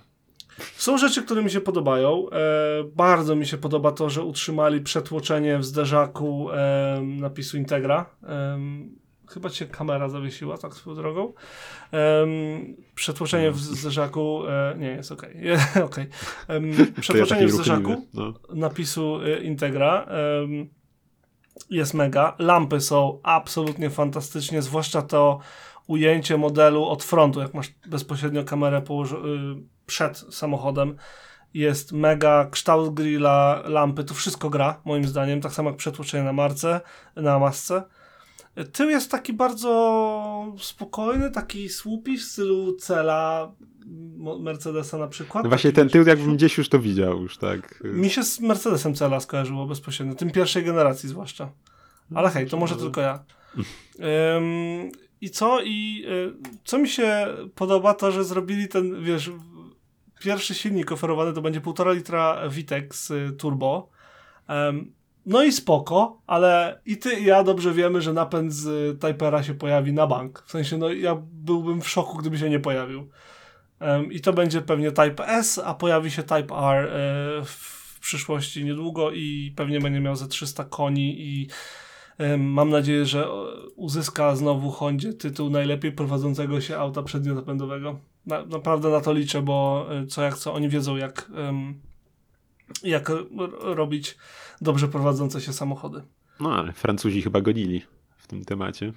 Są rzeczy, które mi się podobają. E, bardzo mi się podoba to, że utrzymali przetłoczenie w zderzaku e, napisu Integra. E, chyba cię kamera zawiesiła, tak swoją drogą. przetłoczenie w zderzaku. E, nie, jest ok. okay. przetłoczenie ja w zderzaku no. napisu e, Integra. jest mega. Lampy są absolutnie fantastycznie, zwłaszcza to ujęcie modelu od frontu, jak masz bezpośrednio kamerę położoną przed samochodem. Jest mega, kształt grilla, lampy, to wszystko gra, moim zdaniem, tak samo jak przetłoczenie na marce, na masce. Tył jest taki bardzo spokojny, taki słupi w stylu cela Mercedesa na przykład. No właśnie ten tył jakbym gdzieś już to widział już, tak. Mi się z Mercedesem cela skojarzyło bezpośrednio, tym pierwszej generacji zwłaszcza. Ale hej, to może tylko ja. I co? I y, co mi się podoba, to że zrobili ten, wiesz, pierwszy silnik oferowany to będzie 1,5 litra Vitex y, Turbo. Um, no i spoko, ale i ty i ja dobrze wiemy, że napęd z Typera się pojawi na bank. W sensie, no ja byłbym w szoku, gdyby się nie pojawił. Um, I to będzie pewnie Type S, a pojawi się Type R e, w przyszłości niedługo i pewnie będzie miał ze 300 koni i Mam nadzieję, że uzyska znowu Hondzie tytuł najlepiej prowadzącego się auta przedniotopędowego. Na, naprawdę na to liczę, bo e, co jak co, oni wiedzą jak, jak robić dobrze prowadzące się samochody. No, ale Francuzi chyba gonili w tym temacie,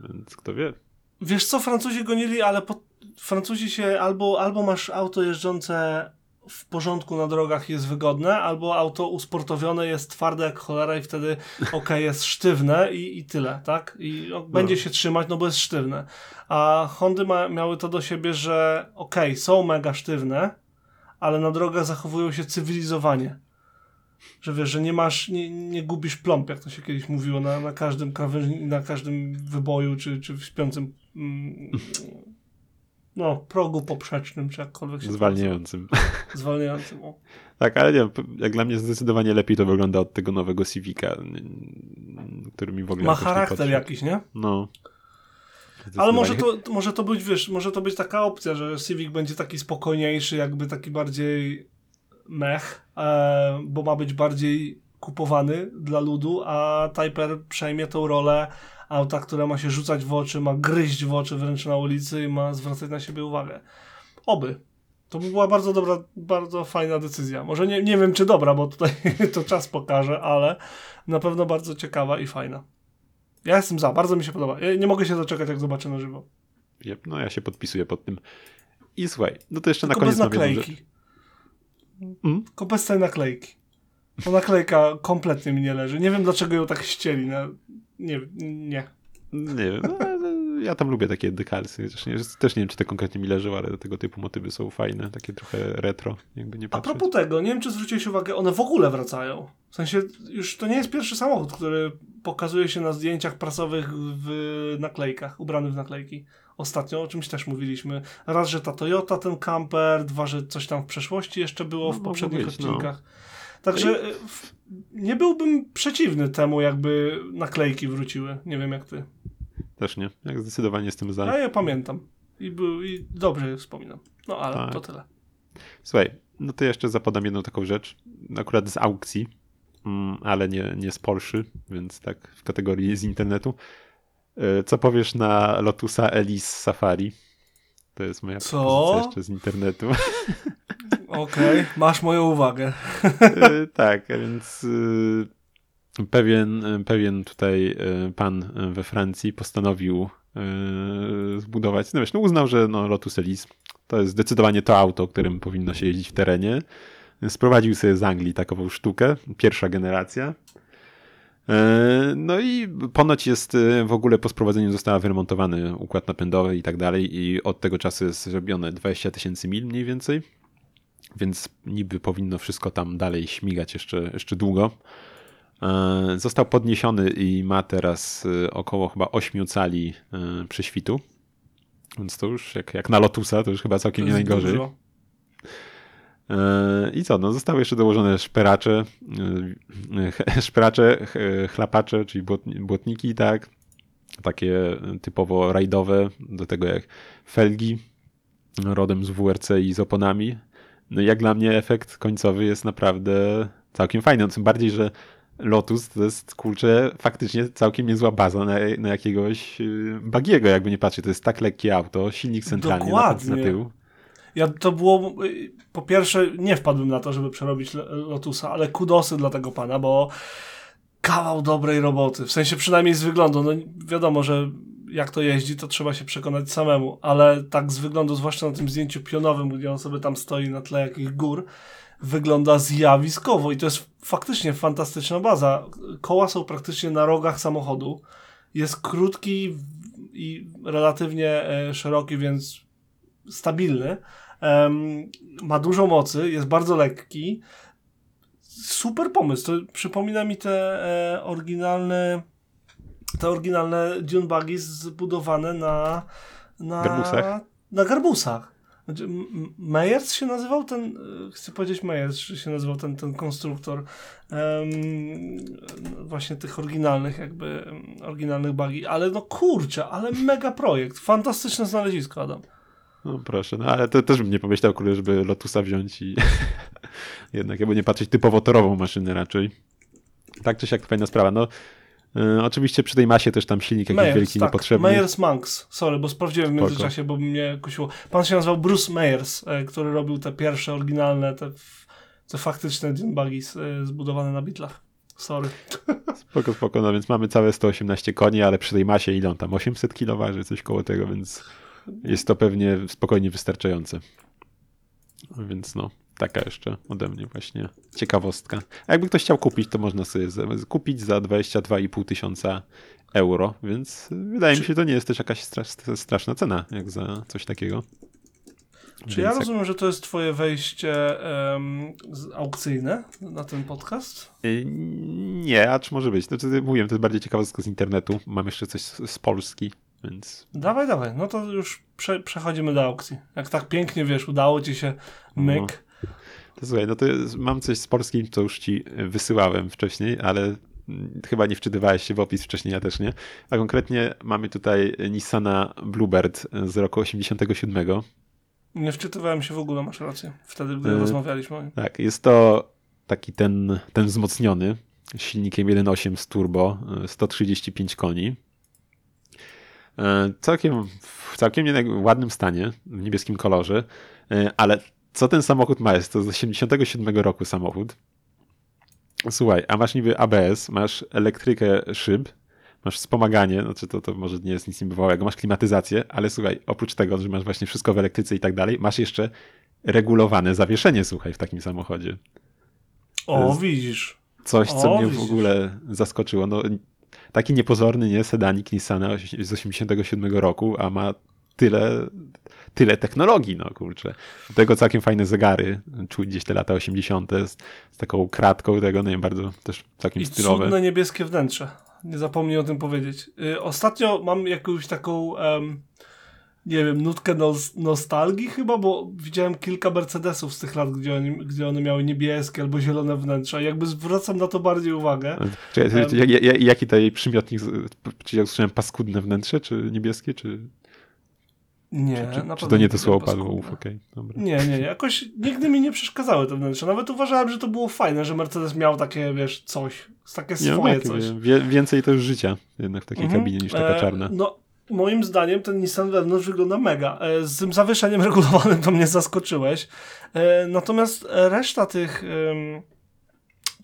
więc kto wie. Wiesz co, Francuzi gonili, ale po, Francuzi się albo, albo masz auto jeżdżące w porządku na drogach jest wygodne, albo auto usportowione jest twarde jak cholera i wtedy ok, jest sztywne i, i tyle, tak? I no. będzie się trzymać, no bo jest sztywne. A Hondy ma, miały to do siebie, że ok, są mega sztywne, ale na drogach zachowują się cywilizowanie. Że wiesz, że nie masz, nie, nie gubisz plomb, jak to się kiedyś mówiło, na, na każdym na każdym wyboju, czy, czy w śpiącym mm, no, progu poprzecznym, czy jakkolwiek się Zwalniającym. Zwalniającym, o. Tak, ale nie, jak dla mnie zdecydowanie lepiej to wygląda od tego nowego Civica, który mi w ogóle Ma charakter jakiś, nie? No. Ale może to, może to być, wiesz, może to być taka opcja, że Civic będzie taki spokojniejszy, jakby taki bardziej mech, e, bo ma być bardziej kupowany dla ludu, a Typer przejmie tą rolę auta, które ma się rzucać w oczy, ma gryźć w oczy wręcz na ulicy i ma zwracać na siebie uwagę. Oby. To by była bardzo dobra, bardzo fajna decyzja. Może nie, nie wiem, czy dobra, bo tutaj to czas pokaże, ale na pewno bardzo ciekawa i fajna. Ja jestem za, bardzo mi się podoba. Ja nie mogę się doczekać, jak zobaczę na żywo. Yep, no ja się podpisuję pod tym. I słuchaj, no to jeszcze Tylko na koniec bez naklejki. Hmm? Tylko bez tej naklejki. Bo naklejka kompletnie mi nie leży. Nie wiem, dlaczego ją tak ścieli. Na... Nie, nie. Nie wiem. No, ja tam lubię takie dekalsy. Też nie, też nie wiem, czy te konkretnie mi leżą, ale tego typu motywy są fajne, takie trochę retro, jakby nie patrzeć. A propos tego, nie wiem, czy zwróciłeś uwagę, one w ogóle wracają. W sensie, już to nie jest pierwszy samochód, który pokazuje się na zdjęciach prasowych w naklejkach, ubrany w naklejki. Ostatnio o czymś też mówiliśmy. Raz, że ta Toyota, ten camper, dwa, że coś tam w przeszłości jeszcze było w no, poprzednich być, no. odcinkach. No. Także y, nie byłbym przeciwny temu, jakby naklejki wróciły. Nie wiem jak ty. Też nie. Jak zdecydowanie jestem za. Ja je pamiętam. I, był, i dobrze je wspominam. No ale tak. to tyle. Słuchaj, no to jeszcze zapodam jedną taką rzecz. Akurat z aukcji, ale nie, nie z Porsche, więc tak w kategorii z internetu. E, co powiesz na Lotusa Elise Safari? To jest moja Co? jeszcze z internetu. Okej, okay, masz moją uwagę. E, tak, więc e, pewien, pewien tutaj pan we Francji postanowił zbudować, no wiesz, no uznał, że no Lotus Elise to jest zdecydowanie to auto, którym powinno się jeździć w terenie. Sprowadził sobie z Anglii takową sztukę, pierwsza generacja. E, no i ponoć jest e, w ogóle po sprowadzeniu została wyremontowany układ napędowy i tak dalej i od tego czasu jest zrobione 20 tysięcy mil mniej więcej, więc niby powinno wszystko tam dalej śmigać jeszcze, jeszcze długo. E, został podniesiony i ma teraz około chyba 8 cali prześwitu, więc to już jak, jak na Lotusa, to już chyba całkiem nie najgorzej. Dużo. E, I co, no zostały jeszcze dołożone szperacze, e, szperacze, chlapacze, czyli błotniki, tak, takie typowo rajdowe, do tego jak felgi rodem z WRC i z oponami. No i jak dla mnie efekt końcowy jest naprawdę całkiem fajny, no, tym bardziej, że Lotus to jest, kurczę, faktycznie całkiem niezła baza na, na jakiegoś y, bagiego, jakby nie patrzeć. To jest tak lekkie auto, silnik centralny Dokładnie. na, tył. Ja to było, y, po pierwsze nie wpadłem na to, żeby przerobić Lotusa, ale kudosy dla tego pana, bo kawał dobrej roboty, w sensie przynajmniej z wyglądu, no wiadomo, że jak to jeździ, to trzeba się przekonać samemu, ale tak z wyglądu, zwłaszcza na tym zdjęciu pionowym, gdzie on sobie tam stoi na tle jakichś gór, wygląda zjawiskowo i to jest faktycznie fantastyczna baza. Koła są praktycznie na rogach samochodu. Jest krótki i relatywnie e, szeroki, więc stabilny. Ma dużo mocy, jest bardzo lekki. Super pomysł. To przypomina mi te e, oryginalne te oryginalne Dune Buggy zbudowane na na garbusach. Na garbusach. Znaczy, Meyers się nazywał ten, e, chcę powiedzieć Meyers, się nazywał ten, ten konstruktor um, właśnie tych oryginalnych jakby, oryginalnych bagi, ale no kurczę, ale mega projekt, fantastyczne znalezisko, Adam. No proszę, no ale to też bym nie pomyślał, kurde, żeby Lotusa wziąć i jednak jakby nie patrzeć typowo torową maszynę raczej. Tak czy siak fajna sprawa, no E, oczywiście przy tej masie też tam silnik jakiś wielki, tak. niepotrzebny. Meyers Monks, sorry, bo sprawdziłem w międzyczasie, bo mnie kusiło. Pan się nazywał Bruce Meyers, e, który robił te pierwsze, oryginalne, te, te faktyczne Dune Buggies e, zbudowane na bitlach. Sorry. Spoko, spoko, no więc mamy całe 118 koni, ale przy tej masie ile on tam? 800 kg waży, coś koło tego, więc jest to pewnie spokojnie wystarczające. Więc no, taka jeszcze ode mnie właśnie ciekawostka. A jakby ktoś chciał kupić, to można sobie kupić za 22,5 tysiąca euro, więc wydaje Czy... mi się, to nie jest też jakaś straszna cena, jak za coś takiego. Czy więc ja rozumiem, że to jest twoje wejście um, aukcyjne na ten podcast? Y, nie, a czy może być? Znaczy, mówiłem, to jest bardziej ciekawostka z internetu. Mam jeszcze coś z Polski, więc... Dawaj, dawaj. No to już prze, przechodzimy do aukcji. Jak tak pięknie, wiesz, udało ci się myk, no to słuchaj, no to mam coś z Polski, co już ci wysyłałem wcześniej, ale chyba nie wczytywałeś się w opis wcześniej, ja też nie. A konkretnie mamy tutaj Nissana Bluebird z roku 87. Nie wczytywałem się w ogóle, masz rację. Wtedy, gdy y rozmawialiśmy. Tak, jest to taki ten, ten wzmocniony silnikiem 1.8 z turbo, 135 koni. E, całkiem, w całkiem ładnym stanie, w niebieskim kolorze, e, ale co ten samochód ma? Jest to z 87 roku samochód. Słuchaj, a masz niby ABS, masz elektrykę szyb, masz wspomaganie, znaczy to, to może nie jest nic niebywałego, masz klimatyzację, ale słuchaj, oprócz tego, że masz właśnie wszystko w elektryce i tak dalej, masz jeszcze regulowane zawieszenie, słuchaj, w takim samochodzie. O, widzisz. Coś, co o, mnie widzisz. w ogóle zaskoczyło. No, taki niepozorny, nie, sedanik Nissana z 87 roku, a ma tyle, tyle technologii, no kurczę. Do tego całkiem fajne zegary, czuć gdzieś te lata 80. Z, z taką kratką tego, no i bardzo też całkiem I stylowe. cudne niebieskie wnętrze. Nie zapomnij o tym powiedzieć. Y, ostatnio mam jakąś taką um, nie wiem, nutkę nos nostalgii chyba, bo widziałem kilka Mercedesów z tych lat, gdzie, oni, gdzie one miały niebieskie albo zielone wnętrza. Jakby zwracam na to bardziej uwagę. Czekaj, um, jak, jak, jaki tutaj przymiotnik, czy ja usłyszałem paskudne wnętrze, czy niebieskie, czy... Nie, czy, czy to nie to słowo padło? Uf, okay, dobra. Nie, nie, jakoś nigdy mi nie przeszkadzały te wnętrze. Nawet uważałem, że to było fajne, że Mercedes miał takie, wiesz, coś, takie swoje nie, coś. Wie, więcej też życia jednak w takiej mhm. kabinie niż taka czarna. E, no, moim zdaniem ten Nissan wewnątrz wygląda mega. E, z tym zawieszeniem regulowanym to mnie zaskoczyłeś. E, natomiast reszta tych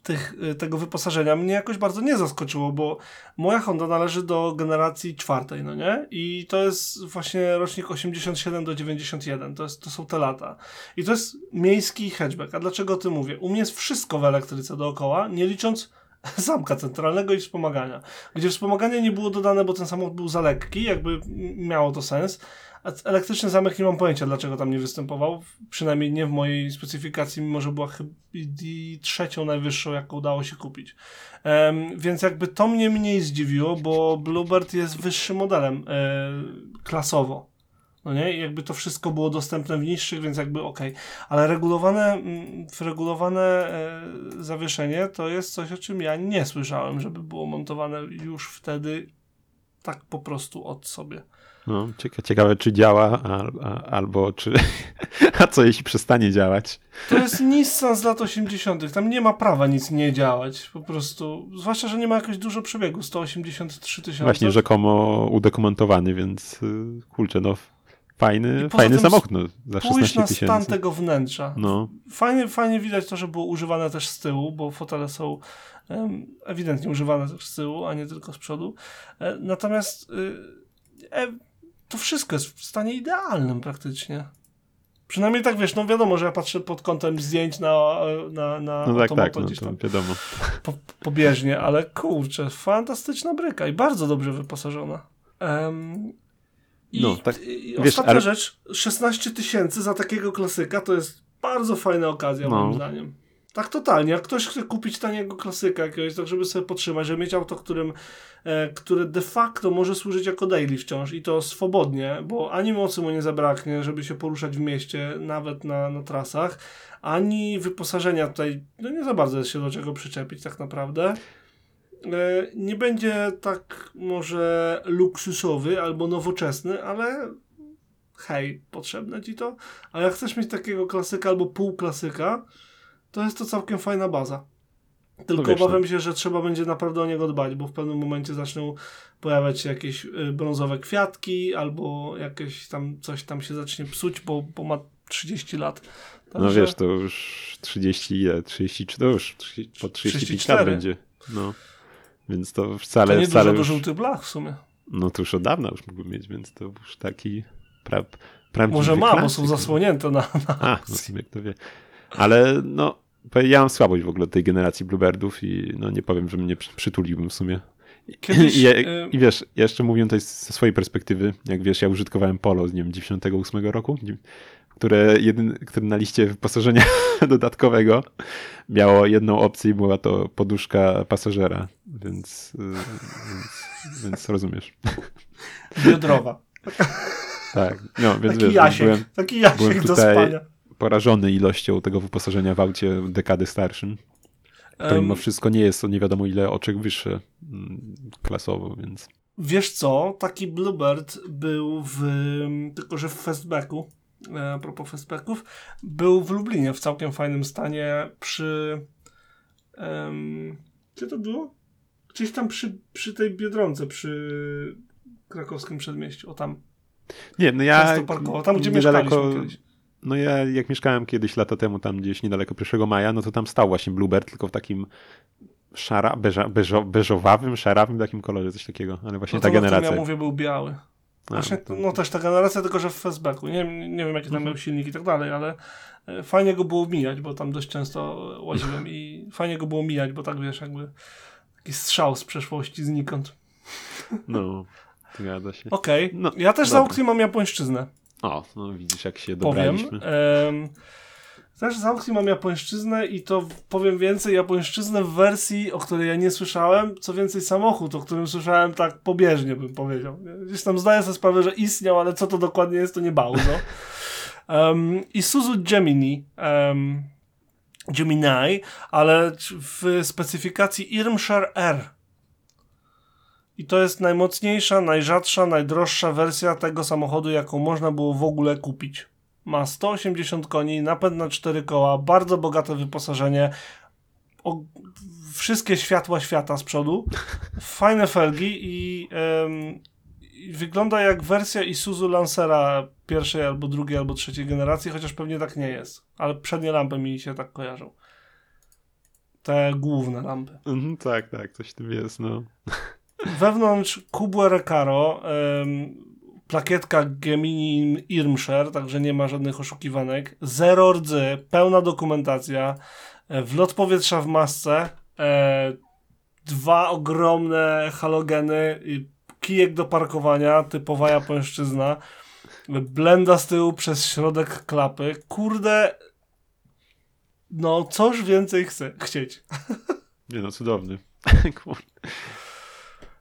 tych, y, tego wyposażenia mnie jakoś bardzo nie zaskoczyło, bo moja Honda należy do generacji czwartej, no nie? I to jest właśnie rocznik 87 do 91, to, jest, to są te lata. I to jest miejski hatchback. A dlaczego o tym mówię? U mnie jest wszystko w elektryce dookoła, nie licząc zamka centralnego i wspomagania. Gdzie wspomaganie nie było dodane, bo ten samochód był za lekki, jakby miało to sens, Elektryczny zamek nie mam pojęcia, dlaczego tam nie występował. Przynajmniej nie w mojej specyfikacji, mimo że była chyba trzecią najwyższą, jaką udało się kupić. Um, więc jakby to mnie mniej zdziwiło, bo Bluebird jest wyższym modelem e, klasowo. No nie? I jakby to wszystko było dostępne w niższych, więc jakby ok. Ale regulowane, mm, regulowane e, zawieszenie to jest coś, o czym ja nie słyszałem, żeby było montowane już wtedy tak po prostu od sobie. No, ciekawe, czy działa, a, a, albo czy. A co jeśli przestanie działać? To jest Nissan z lat 80. Tam nie ma prawa nic nie działać. Po prostu. Zwłaszcza, że nie ma jakoś dużo przebiegu 183 tysiące. Właśnie rzekomo udokumentowany, więc y, kurczę, no. Fajny, fajny samochód no, za 16 na stan tego wnętrza. No. Fajnie, fajnie widać to, że było używane też z tyłu, bo fotele są um, ewidentnie używane też z tyłu, a nie tylko z przodu. E, natomiast y, e, to wszystko jest w stanie idealnym praktycznie. Przynajmniej tak wiesz, no wiadomo, że ja patrzę pod kątem zdjęć na, na, na no tak, tak, no, wiadomo. Po, pobieżnie, ale kurczę, fantastyczna bryka i bardzo dobrze wyposażona. Um, i, no, tak, i wiesz, ostatnia ale... rzecz, 16 tysięcy za takiego klasyka to jest bardzo fajna okazja no. moim zdaniem. Tak totalnie. Jak ktoś chce kupić taniego klasyka jakiegoś, tak żeby sobie podtrzymać, żeby mieć auto, którym, e, które de facto może służyć jako daily wciąż i to swobodnie, bo ani mocy mu nie zabraknie, żeby się poruszać w mieście, nawet na, na trasach, ani wyposażenia tutaj, no nie za bardzo jest się do czego przyczepić tak naprawdę. E, nie będzie tak może luksusowy albo nowoczesny, ale hej, potrzebne ci to? A jak chcesz mieć takiego klasyka albo pół klasyka, to jest to całkiem fajna baza. Tylko no obawiam się, że trzeba będzie naprawdę o niego dbać, bo w pewnym momencie zaczną pojawiać się jakieś y, brązowe kwiatki, albo jakieś tam coś tam się zacznie psuć, bo, bo ma 30 lat. No Także... No wiesz, to już 30 ile? 33, to już po 35 34. lat będzie. No. Więc to wcale... To nie wcale dużo już... do żółtych blach w sumie. No to już od dawna już mógłbym mieć, więc to już taki pra... prawdziwy Może ma, bo są zasłonięte na, na A, no jak to wie. Ale no, ja mam słabość w ogóle tej generacji Bluebirdów i no nie powiem, że mnie przytuliłbym w sumie. Kiedyś, I, I, wiesz, jeszcze mówię tutaj ze swojej perspektywy, jak wiesz, ja użytkowałem Polo z nie wiem, 98 roku, które, jedyn, które na liście wyposażenia dodatkowego miało jedną opcję i była to poduszka pasażera, więc, y, więc, więc rozumiesz. Biodrowa. Tak, no więc taki wiesz, jasiek, byłem, taki jasiek byłem do spania porażony ilością tego wyposażenia w aucie dekady starszym. To mimo wszystko nie jest to nie wiadomo ile oczek wyższe mm, klasowo, więc... Wiesz co, taki Bluebird był w, tylko że w Fastbacku, a propos Fastbacków, był w Lublinie w całkiem fajnym stanie przy... Um, gdzie to było? Gdzieś tam przy, przy tej Biedronce, przy krakowskim przedmieściu, o tam. Nie, no ja... Tam, gdzie niedaleko. No ja jak mieszkałem kiedyś lata temu tam gdzieś niedaleko 1 maja, no to tam stał właśnie Bluebird, tylko w takim szara, beża, beżo, beżowawym, szarawym takim kolorze, coś takiego, ale właśnie no ta generacja. ja mówię był biały. Właśnie, to... No też ta generacja, tylko że w Fastbacku. Nie, nie wiem, jakie tam mhm. miał silnik i tak dalej, ale e, fajnie go było mijać, bo tam dość często łaziłem i fajnie go było mijać, bo tak wiesz, jakby taki strzał z przeszłości znikąd. No, zgadza się. Okej, okay. no, ja też dobra. za aukcją mam japońszczyznę. O, no widzisz, jak się dobraliśmy. Powiem. Też z aukcji mam japońszczyznę i to powiem więcej, japońszczyznę w wersji, o której ja nie słyszałem, co więcej samochód, o którym słyszałem tak pobieżnie bym powiedział. Gdzieś tam zdaję sobie sprawę, że istniał, ale co to dokładnie jest, to nie bardzo. Um, Isuzu Gemini um, Gemini, ale w specyfikacji Irmshire R. I to jest najmocniejsza, najrzadsza, najdroższa wersja tego samochodu, jaką można było w ogóle kupić. Ma 180 koni, napęd na 4 koła, bardzo bogate wyposażenie, o, wszystkie światła świata z przodu, fajne felgi i, ym, i wygląda jak wersja Isuzu Lancera pierwszej albo drugiej albo trzeciej generacji, chociaż pewnie tak nie jest. Ale przednie lampy mi się tak kojarzą. Te główne lampy. Mhm, tak, tak, coś w tym jest, no. Wewnątrz Kubła Recaro, ym, plakietka Gemini Irmscher, także nie ma żadnych oszukiwanek. Zero rdzy, pełna dokumentacja, e, wlot powietrza w masce, e, dwa ogromne halogeny, kijek do parkowania, typowa japońszczyzna, blenda z tyłu przez środek klapy. Kurde, no coż więcej chce, chcieć. Nie no, cudowny. Kurde.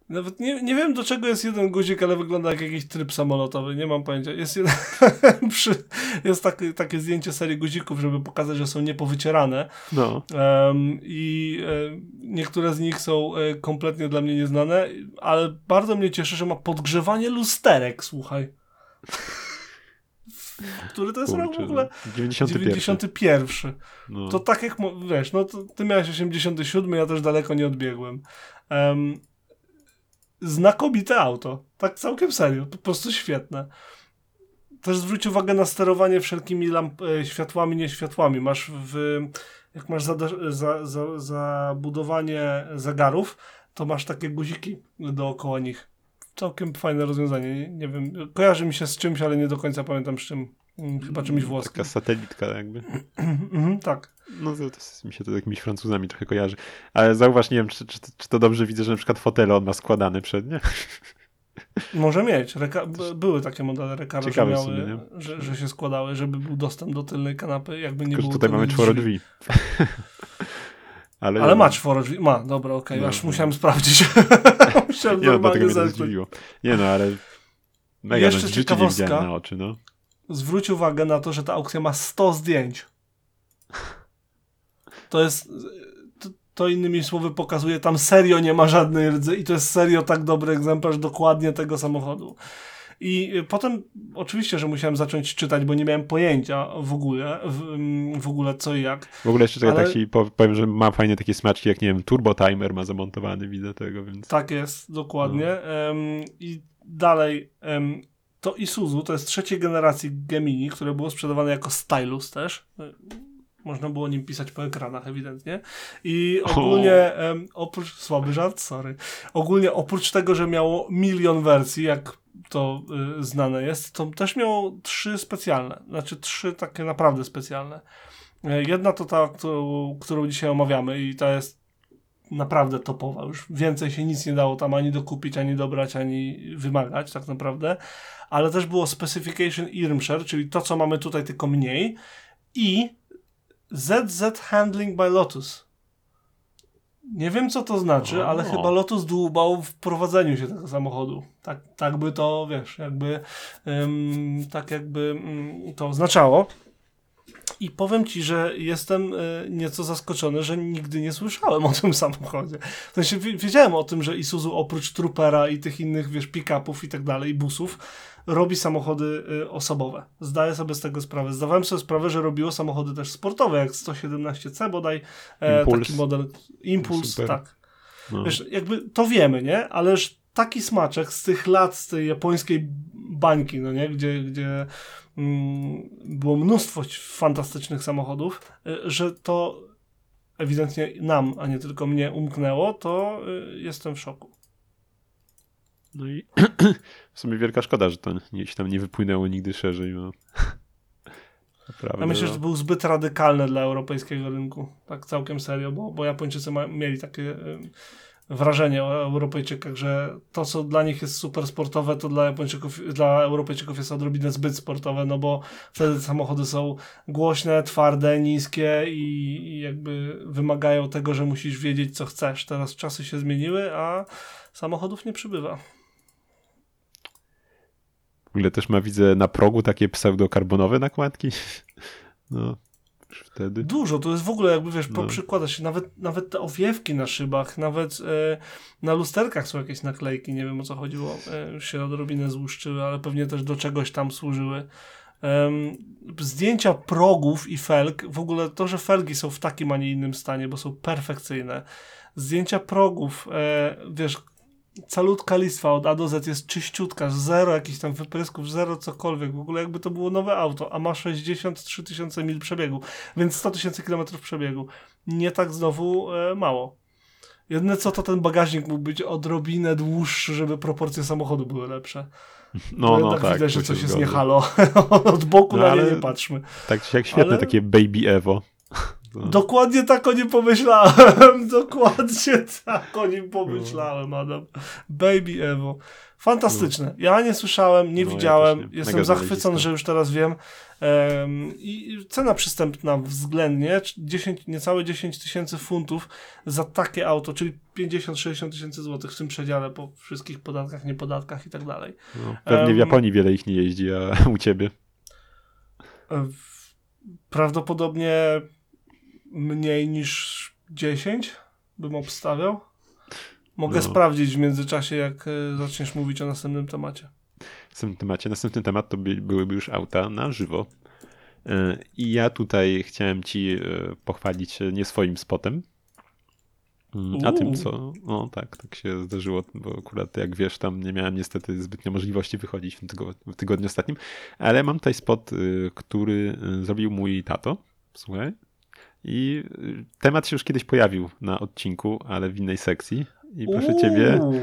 Nawet nie, nie wiem do czego jest jeden guzik, ale wygląda jak jakiś tryb samolotowy, nie mam pojęcia. Jest, jeden, przy, jest taki, takie zdjęcie serii guzików, żeby pokazać, że są niepowycierane. No. Um, I e, niektóre z nich są e, kompletnie dla mnie nieznane, ale bardzo mnie cieszy, że ma podgrzewanie lusterek, słuchaj. Który to jest Kurczę, rok w ogóle? 91. 91. No. To tak jak, wiesz, no to ty miałeś 87, ja też daleko nie odbiegłem. Um, znakomite auto. Tak całkiem serio. Po prostu świetne. Też zwróć uwagę na sterowanie wszelkimi lamp, e, światłami, nie światłami. Masz w, jak masz za, za, za, zabudowanie zegarów, to masz takie guziki dookoła nich. Całkiem fajne rozwiązanie. Nie, nie wiem, kojarzy mi się z czymś, ale nie do końca pamiętam z czym. Mm, chyba czymś włoskim. Taka satelitka jakby. Mhm, tak. No to, to mi się to z jakimiś Francuzami trochę kojarzy. Ale zauważ, nie wiem, czy, czy, czy to dobrze widzę, że na przykład fotele on ma składane przednie. Może mieć. Reka były takie modele Recaro, że, miały, sumie, że, że, się składały, żeby był dostęp do tylnej kanapy, jakby nie Tylko, było. tutaj mamy czworo drzwi. Ale, Ale ma czworo drzwi. Ma, dobra, okej, okay. no, aż no. musiałem sprawdzić. musiałem nie, no, tego mnie zdziwiło. Nie no, ale mega, Jeszcze no, ciekawostka. na oczy, no. Zwróć uwagę na to, że ta aukcja ma 100 zdjęć. To jest to, to, innymi słowy pokazuje, tam serio nie ma żadnej rdzy i to jest serio tak dobry egzemplarz dokładnie tego samochodu. I potem oczywiście, że musiałem zacząć czytać, bo nie miałem pojęcia w ogóle, w, w ogóle co i jak. W ogóle jeszcze ale... tak ci powiem, że ma fajne takie smaczki, jak nie wiem, turbo timer ma zamontowany, widzę tego, więc... Tak jest, dokładnie. No. Um, I dalej um, to Isuzu, to jest trzeciej generacji Gemini, które było sprzedawane jako stylus też można było nim pisać po ekranach ewidentnie. I ogólnie, um, oprócz, słaby żart, sorry, ogólnie oprócz tego, że miało milion wersji, jak to y, znane jest, to też miało trzy specjalne, znaczy trzy takie naprawdę specjalne. E, jedna to ta, którą, którą dzisiaj omawiamy i ta jest naprawdę topowa. Już więcej się nic nie dało tam ani dokupić, ani dobrać, ani wymagać tak naprawdę. Ale też było Specification Irmscher, czyli to, co mamy tutaj, tylko mniej. I ZZ Handling by Lotus. Nie wiem, co to znaczy, ale chyba Lotus dłubał w prowadzeniu się tego samochodu. Tak, tak by to, wiesz, jakby ym, tak jakby ym, to oznaczało. I powiem ci, że jestem y, nieco zaskoczony, że nigdy nie słyszałem o tym samochodzie. W sensie wiedziałem o tym, że Isuzu oprócz Troopera i tych innych, wiesz, pick-upów i tak dalej, busów, robi samochody y, osobowe. Zdaję sobie z tego sprawę. Zdawałem sobie sprawę, że robiło samochody też sportowe, jak 117C bodaj, e, taki model Impuls, Super. tak. No. Wiesz, jakby to wiemy, nie? Ależ taki smaczek z tych lat, z tej japońskiej bańki, no nie? Gdzie, gdzie mm, było mnóstwo fantastycznych samochodów, y, że to ewidentnie nam, a nie tylko mnie umknęło, to y, jestem w szoku. No i w sumie wielka szkoda, że to nie, się tam nie wypłynęło nigdy szerzej. No. Naprawdę, ja myślę, że to był zbyt radykalne dla europejskiego rynku. Tak całkiem serio, bo, bo Japończycy ma, mieli takie wrażenie o Europejczykach, że to, co dla nich jest super sportowe, to dla Japończyków, dla Europejczyków jest odrobinę zbyt sportowe, no bo wtedy te samochody są głośne, twarde, niskie i, i jakby wymagają tego, że musisz wiedzieć, co chcesz. Teraz czasy się zmieniły, a samochodów nie przybywa. W ogóle też ma, widzę, na progu takie pseudokarbonowe nakładki. No, już wtedy. Dużo, to jest w ogóle jakby, wiesz, No. poprzykłada się, nawet, nawet te owiewki na szybach, nawet e, na lusterkach są jakieś naklejki, nie wiem o co chodziło, e, już się odrobinę złuszczyły, ale pewnie też do czegoś tam służyły. Zdjęcia progów i felg, w ogóle to, że felgi są w takim, a nie innym stanie, bo są perfekcyjne. Zdjęcia progów, e, wiesz, calutka listwa od A do Z jest czyściutka, zero jakichś tam wyprysków, zero cokolwiek, w ogóle jakby to było nowe auto, a ma 63 tysiące mil przebiegu, więc 100 tysięcy kilometrów przebiegu. Nie tak znowu e, mało. Jedyne co, to ten bagażnik mógł być odrobinę dłuższy, żeby proporcje samochodu były lepsze. No, no tak. widać, że tu się coś jest zgodzę. nie halo. Od boku No, na ale- nie nie patrzmy. Tak jak świetne, Ale- takie Baby Evo. To- Dokładnie tak o nim pomyślałem. Dokładnie tak o nim pomyślałem, Adam. Baby Evo. Fantastyczne. Ja nie słyszałem, nie No, ja widziałem. też nie. Jestem zachwycony, że już teraz wiem. Em, I cena przystępna względnie 10, niecałe 10 tysięcy funtów za takie auto, czyli 50-60 tysięcy złotych w tym przedziale po wszystkich podatkach, niepodatkach i tak dalej. No, pewnie w Japonii wiele ich nie jeździ, a u ciebie. Prawdopodobnie mniej niż 10 bym obstawiał. Mogę No. sprawdzić w międzyczasie, jak e, zaczniesz mówić o następnym temacie. W następnym temacie. Następny temat to by, byłyby już auta na żywo. E, I ja tutaj chciałem ci e, pochwalić nie swoim spotem, mm, a tym, co. No tak, tak się zdarzyło, bo akurat jak wiesz, tam nie miałem niestety zbytnio możliwości wychodzić w, tygo, w tygodniu ostatnim, ale mam tutaj spot, który zrobił mój tato. Słuchaj. I y, temat się już kiedyś pojawił na odcinku, ale w innej sekcji. I proszę ciebie, Uuu,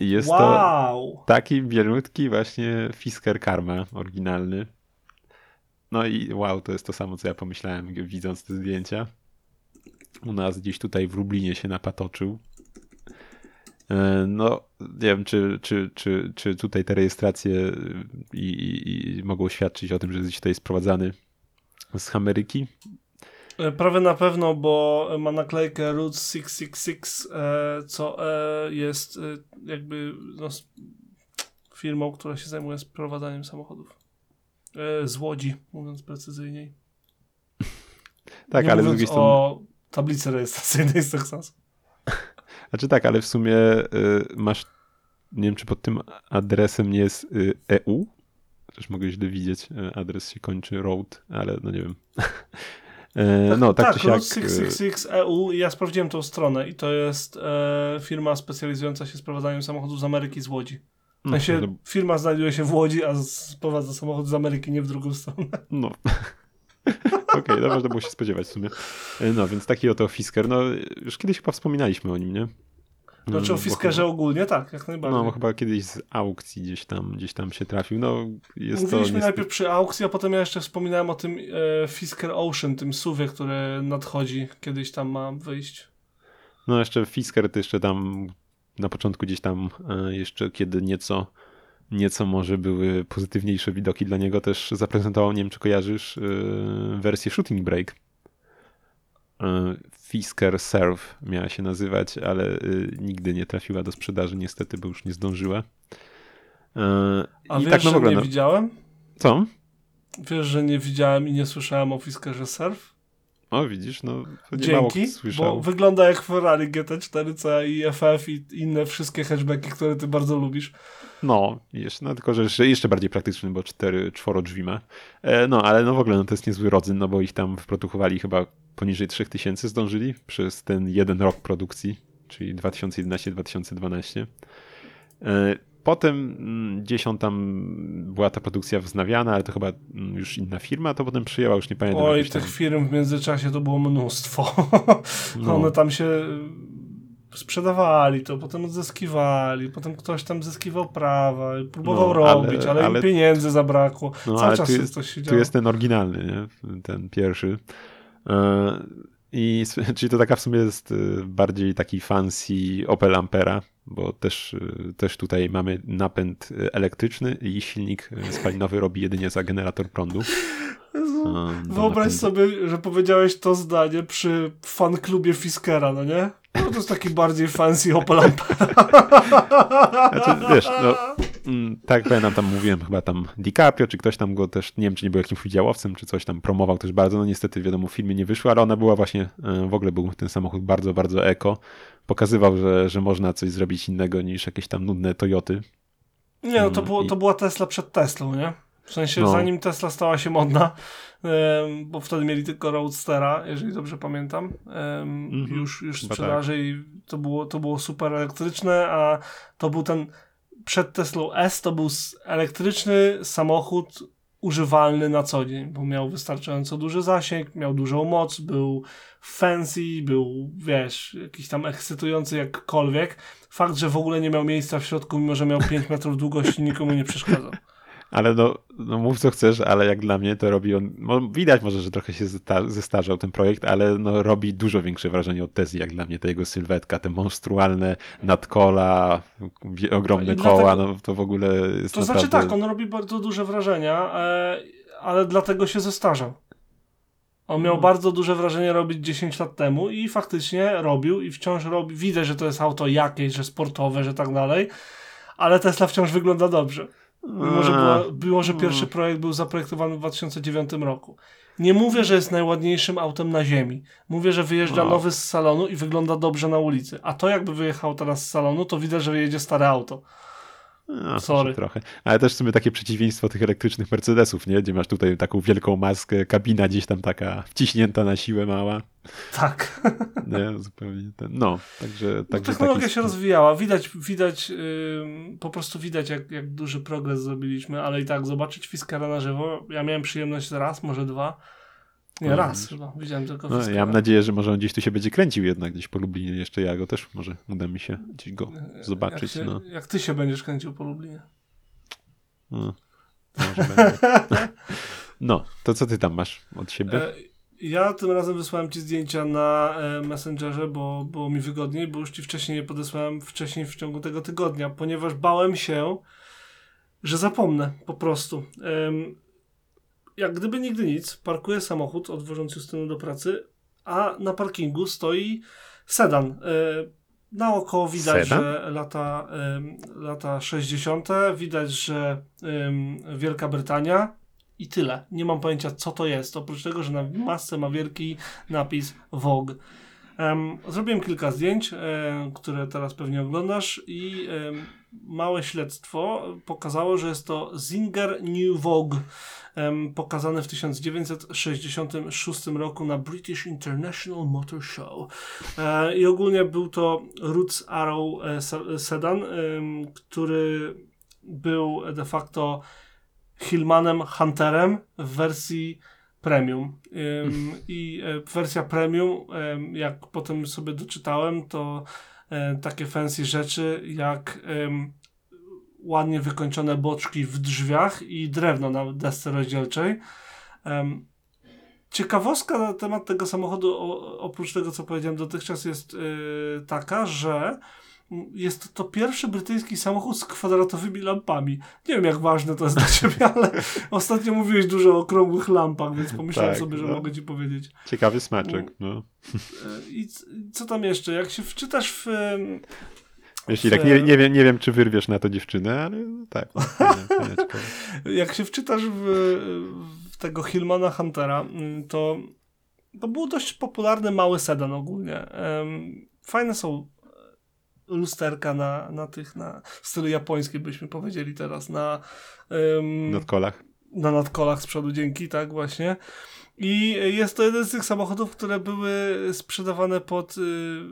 jest to wow! Taki bielutki właśnie Fisker Karma oryginalny. No i wow, to jest to samo, co ja pomyślałem, widząc te zdjęcia. U nas gdzieś tutaj w Lublinie się napatoczył. E, No, nie wiem, czy, czy, czy, czy tutaj te rejestracje y, i, i, i mogą świadczyć o tym, że gdzieś tutaj sprowadzany z Ameryki. E, Prawie na pewno, bo ma naklejkę Route 666, e, co e, jest e, jakby no, firmą, która się zajmuje sprowadzaniem samochodów. Z Łodzi, mówiąc precyzyjniej. Tak, Nie ale z drugiej strony. o tablicy rejestracyjnej z Teksasu. Znaczy tak, ale w sumie masz, nie wiem czy pod tym adresem nie jest y, EU, też mogę źle widzieć, adres się kończy road, ale no nie wiem. E, no tak, tak czy siak. Route 666 EU i ja sprawdziłem tą stronę i to jest e, firma specjalizująca się w sprowadzaniu samochodów z Ameryki z Łodzi. W no, sensie no, firma znajduje się w Łodzi, a sprowadza samochód z Ameryki, nie w drugą stronę. no. Okej, no można było się spodziewać w sumie. E, No więc taki oto Fisker, no już kiedyś chyba wspominaliśmy o nim, nie? Znaczy o Bo Fiskerze chyba- ogólnie tak, jak najbardziej. No chyba kiedyś z aukcji gdzieś tam, gdzieś tam się trafił, no jest to Mówiliśmy niestety... najpierw przy aukcji, a potem ja jeszcze wspominałem o tym e, Fisker Ocean, tym suwie, który nadchodzi, kiedyś tam ma wyjść. No jeszcze Fisker to jeszcze tam na początku gdzieś tam e, jeszcze kiedy nieco nieco może były pozytywniejsze widoki dla niego też zaprezentował, nie wiem czy kojarzysz, e, wersję Shooting Break. E, Fisker Serve miała się nazywać, ale e, nigdy nie trafiła do sprzedaży niestety, bo już nie zdążyła. E, A I wiesz, tak no że nie no, widziałem? co? Wiesz, że nie widziałem i nie słyszałem o Fiskerze Surf? O widzisz, no Dzięki, bo wygląda jak Ferrari GT4 C i FF i inne wszystkie hatchbacki, które ty bardzo lubisz. No, jeszcze, no tylko, że jeszcze, jeszcze bardziej praktyczny, bo cztery, czworo drzwi ma. E, no, ale no w ogóle no, to jest niezły rodzyn, no bo ich tam wyprodukowali chyba poniżej 3000 zdążyli przez ten jeden rok produkcji, czyli 2011-2012. E, potem mm, gdzieś on tam była ta produkcja wznawiana, ale to chyba mm, już inna firma to potem przyjęła, już nie pamiętam. Oj, jakoś tam- tych firm w międzyczasie to było mnóstwo. No. One tam się y, sprzedawali to, potem odzyskiwali, potem ktoś tam zyskiwał prawa, i próbował No, ale- robić, ale, ale- im pieniędzy zabrakło. No, Cały ale czas tu jest coś się Tu działo. jest ten oryginalny, nie? ten pierwszy. E, I, czyli to taka w sumie jest y, bardziej taki fancy Opel Ampera, bo też, y, też tutaj mamy napęd elektryczny i silnik spalinowy robi jedynie za generator prądu. Wyobraź sobie, że powiedziałeś to zdanie przy fanklubie Fiskera, no nie? No to jest taki bardziej fancy Opel Ampera. Znaczy, wiesz, no, mm, tak pamiętam, tam mówiłem chyba tam DiCaprio, czy ktoś tam go też, nie wiem, czy nie był jakimś udziałowcem, czy coś tam promował też bardzo, no niestety wiadomo, w filmie nie wyszło, ale ona była właśnie, e, w ogóle był ten samochód bardzo, bardzo eko. Pokazywał, że, że można coś zrobić innego niż jakieś tam nudne Toyoty. Nie, no to, mm, było, to była Tesla przed Teslą, nie? W sensie no. zanim Tesla stała się modna, bo wtedy mieli tylko Roadstera, jeżeli dobrze pamiętam, mm -hmm. już, już sprzedaży tak. i to było, to było super elektryczne, a to był ten przed Teslą S to był elektryczny samochód używalny na co dzień, bo miał wystarczająco duży zasięg, miał dużą moc, był fancy, był, wiesz, jakiś tam ekscytujący jakkolwiek. Fakt, że w ogóle nie miał miejsca w środku, mimo że miał 5 metrów długości, nikomu nie przeszkadzał ale no, no mów co chcesz, ale jak dla mnie to robi on, no widać może, że trochę się zestarzał ten projekt, ale no robi dużo większe wrażenie od Tesla, jak dla mnie, ta jego sylwetka, te monstrualne nadkola, ogromne koła, no to w ogóle jest To naprawdę... znaczy tak, on robi bardzo duże wrażenia, e, ale dlatego się zestarzał. On miał hmm. bardzo duże wrażenie robić 10 lat temu i faktycznie robił i wciąż robi. Widzę, że to jest auto jakieś, że sportowe, że tak dalej, ale Tesla wciąż wygląda dobrze. Mimo, że, było, było, że pierwszy projekt był zaprojektowany w 2009 roku. Nie mówię, że jest najładniejszym autem na ziemi. Mówię, że wyjeżdża nowy z salonu i wygląda dobrze na ulicy. A to jakby wyjechał teraz z salonu, to widać, że wyjedzie stare auto. No, Sorry. Trochę. Ale też w sumie takie przeciwieństwo tych elektrycznych Mercedesów, nie? Gdzie masz tutaj taką wielką maskę, kabina gdzieś tam taka wciśnięta na siłę mała. Tak. Nie, zupełnie ten. No, także. No, także technologia taki... się rozwijała. Widać, widać yy, po prostu widać, jak, jak duży progres zrobiliśmy, ale i tak zobaczyć Fiskara na żywo. Ja miałem przyjemność raz, może dwa nie, raz chyba. Widziałem tylko no, Ja mam nadzieję, że może on gdzieś tu się będzie kręcił jednak gdzieś po Lublinie. Jeszcze ja go też może uda mi się gdzieś go zobaczyć. Jak, się, no. jak ty się będziesz kręcił po Lublinie. No, no, to co ty tam masz od siebie? E, ja tym razem wysłałem ci zdjęcia na e, Messengerze, bo było mi wygodniej, bo już ci wcześniej nie podesłałem wcześniej w ciągu tego tygodnia, ponieważ bałem się, że zapomnę po prostu jak gdyby nigdy nic, parkuje samochód odwożąc Justynę do pracy, a na parkingu stoi sedan. E, naokoło widać, sedan? że lata, lata 60., widać, że Wielka Brytania i tyle. Nie mam pojęcia, co to jest. Oprócz tego, że na masce ma wielki napis Vogue. Zrobiłem kilka zdjęć, um, które teraz pewnie oglądasz i małe śledztwo pokazało, że jest to Zinger New Vogue pokazane w 1966 roku na British International Motor Show. E, I ogólnie był to Roots Arrow e, sedan, który był de facto Hillmanem Hunterem w wersji premium. I e, wersja premium, jak potem sobie doczytałem, to takie fancy rzeczy jak ładnie wykończone boczki w drzwiach i drewno na desce rozdzielczej. Ciekawostka na temat tego samochodu, oprócz tego, co powiedziałem dotychczas, jest yy, taka, że jest to pierwszy brytyjski samochód z kwadratowymi lampami. Nie wiem, jak ważne to jest dla ciebie, ale ostatnio mówiłeś dużo o okrągłych lampach, więc pomyślałem tak, sobie, że no. mogę ci powiedzieć. Ciekawy smaczek, no. Y, I co tam jeszcze? Jak się wczytasz w Wiesz, tak nie, nie, wiem, nie wiem, czy wyrwiesz na to dziewczynę, ale tak. Jak się wczytasz w, w, tego Hillmana Huntera, mm, to to był dość popularny mały sedan ogólnie. Fajne są lusterka na, na tych, na w stylu japońskim byśmy powiedzieli teraz, na nadkolach. Na nadkolach z przodu, dzięki, tak właśnie. I jest to jeden z tych samochodów, które były sprzedawane pod y,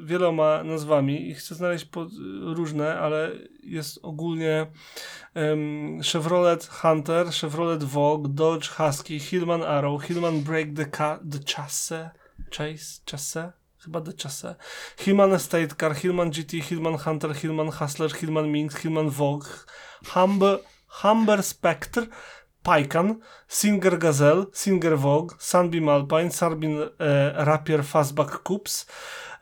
wieloma nazwami i chcę znaleźć pod, y, różne, ale jest ogólnie Chevrolet Hunter, Chevrolet Vogue, Dodge Husky, Hillman Arrow, Hillman Break the, Ca the Chasse, Chase, Chasse? Chyba Chasse. Hillman Estate Car, Hillman GT, Hillman Hunter, Hillman Hustler, Hillman Minx, Hillman Vogue, Humber, Humber Spectre, Paikan, Singer Gazelle, Singer Vogue, Sunbeam Alpine, Sunbeam e, Rapier Fastback Coops,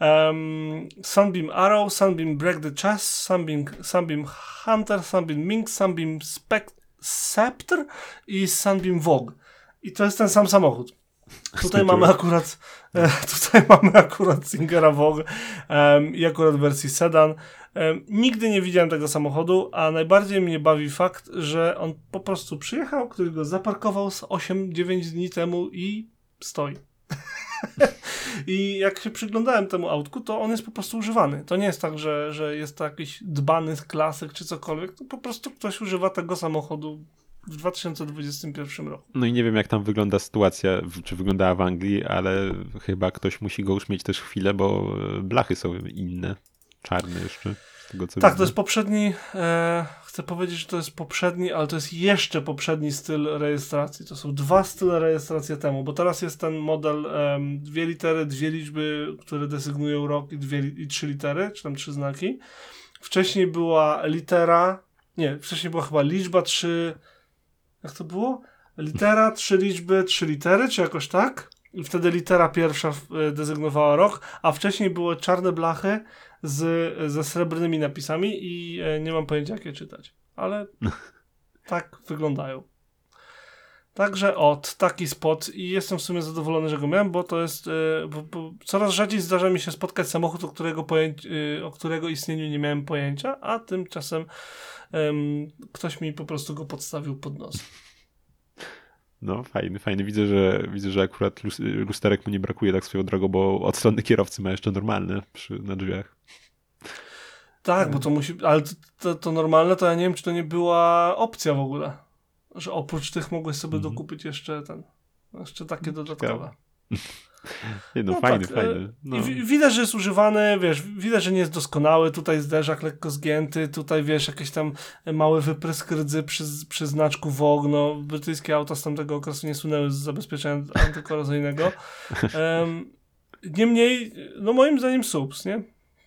um, Sunbeam Arrow, Sunbeam Break the Chess, Sunbeam, Sunbeam Hunter, Sunbeam Mink, Sunbeam Spect Scepter i Sunbeam Vogue. I to jest ten sam samochód. Tutaj mamy akurat e, tutaj mamy akurat Singera Vogue um, i akurat wersji sedan. Um, nigdy nie widziałem tego samochodu, a najbardziej mnie bawi fakt, że on po prostu przyjechał, ktoś go zaparkował z 8-9 dni temu i stoi. I jak się przyglądałem temu autku, to on jest po prostu używany. To nie jest tak, że, że jest to jakiś dbany klasyk czy cokolwiek. To po prostu ktoś używa tego samochodu w 2021 roku. No i nie wiem, jak tam wygląda sytuacja, czy wyglądała w Anglii, ale chyba ktoś musi go już mieć też chwilę, bo blachy są inne, czarne jeszcze. Tego, tak, widzę. to jest poprzedni, e, chcę powiedzieć, że to jest poprzedni, ale to jest jeszcze poprzedni styl rejestracji. To są dwa style rejestracji temu, bo teraz jest ten model e, dwie litery, dwie liczby, które desygnują rok i, dwie, i trzy litery, czy tam trzy znaki. Wcześniej była litera, nie, wcześniej była chyba liczba, trzy, jak to było? Litera, trzy liczby, trzy litery, czy jakoś tak? I wtedy litera pierwsza e, dezygnowała rok, a wcześniej były czarne blachy z, ze srebrnymi napisami i e, nie mam pojęcia, jak je czytać. Ale tak wyglądają. Także od taki spot i jestem w sumie zadowolony, że go miałem, bo to jest. E, bo, bo coraz rzadziej zdarza mi się spotkać samochód, o którego, pojęci, o którego istnieniu nie miałem pojęcia, a tymczasem ktoś mi po prostu go podstawił pod nos. No, fajny, fajny. Widzę, że widzę, że akurat lusterek mu nie brakuje tak swoją drogą, bo od strony kierowcy ma jeszcze normalne przy, na drzwiach. Tak, bo to musi. Ale to, to, to, normalne, to ja nie wiem, czy to nie była opcja w ogóle. Że oprócz tych mogłeś sobie mm. dokupić jeszcze ten. Jeszcze takie dodatkowe. Nie no, no fajny, tak. fajny. No. Widać, że jest używany, wiesz, widać, że nie jest doskonały, tutaj zderzak lekko zgięty, tutaj wiesz, jakieś tam małe wyprysk rdzy przy, przy znaczku WOG, no brytyjskie auta z tamtego okresu nie sunęły z zabezpieczenia antykorozyjnego. Um, niemniej, no moim zdaniem subs, nie?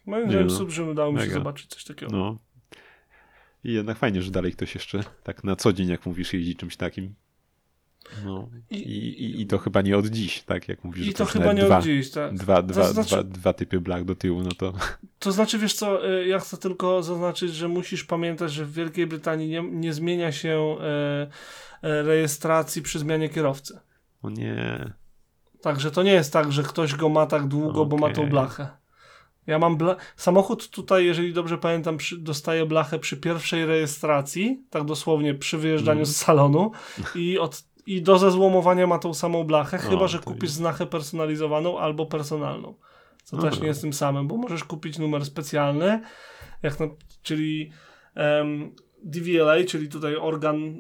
Moim zdaniem no. subs, że udało mi się zobaczyć coś takiego. No. I jednak fajnie, że dalej ktoś jeszcze tak na co dzień, jak mówisz, jeździ czymś takim. No. I, i, I to chyba nie od dziś, tak jak mówisz. I to, chyba nie dwa, od dziś, tak. Dwa, dwa, znaczy, dwa, dwa typy black do tyłu, no to... To znaczy, wiesz co, y, ja chcę tylko zaznaczyć, że musisz pamiętać, że w Wielkiej Brytanii nie, nie zmienia się e, e, rejestracji przy zmianie kierowcy. O nie. Także to nie jest tak, że ktoś go ma tak długo, okay. bo ma tą blachę. Ja mam bla... samochód tutaj, jeżeli dobrze pamiętam, przy... dostaje blachę przy pierwszej rejestracji, tak dosłownie przy wyjeżdżaniu mm. z salonu i od i do zezłomowania ma tą samą blachę, no, chyba że kupisz jest. znachę personalizowaną albo personalną. Co też nie jest tym samym, bo możesz kupić numer specjalny, jak na, czyli um, DVLA, czyli tutaj organ y,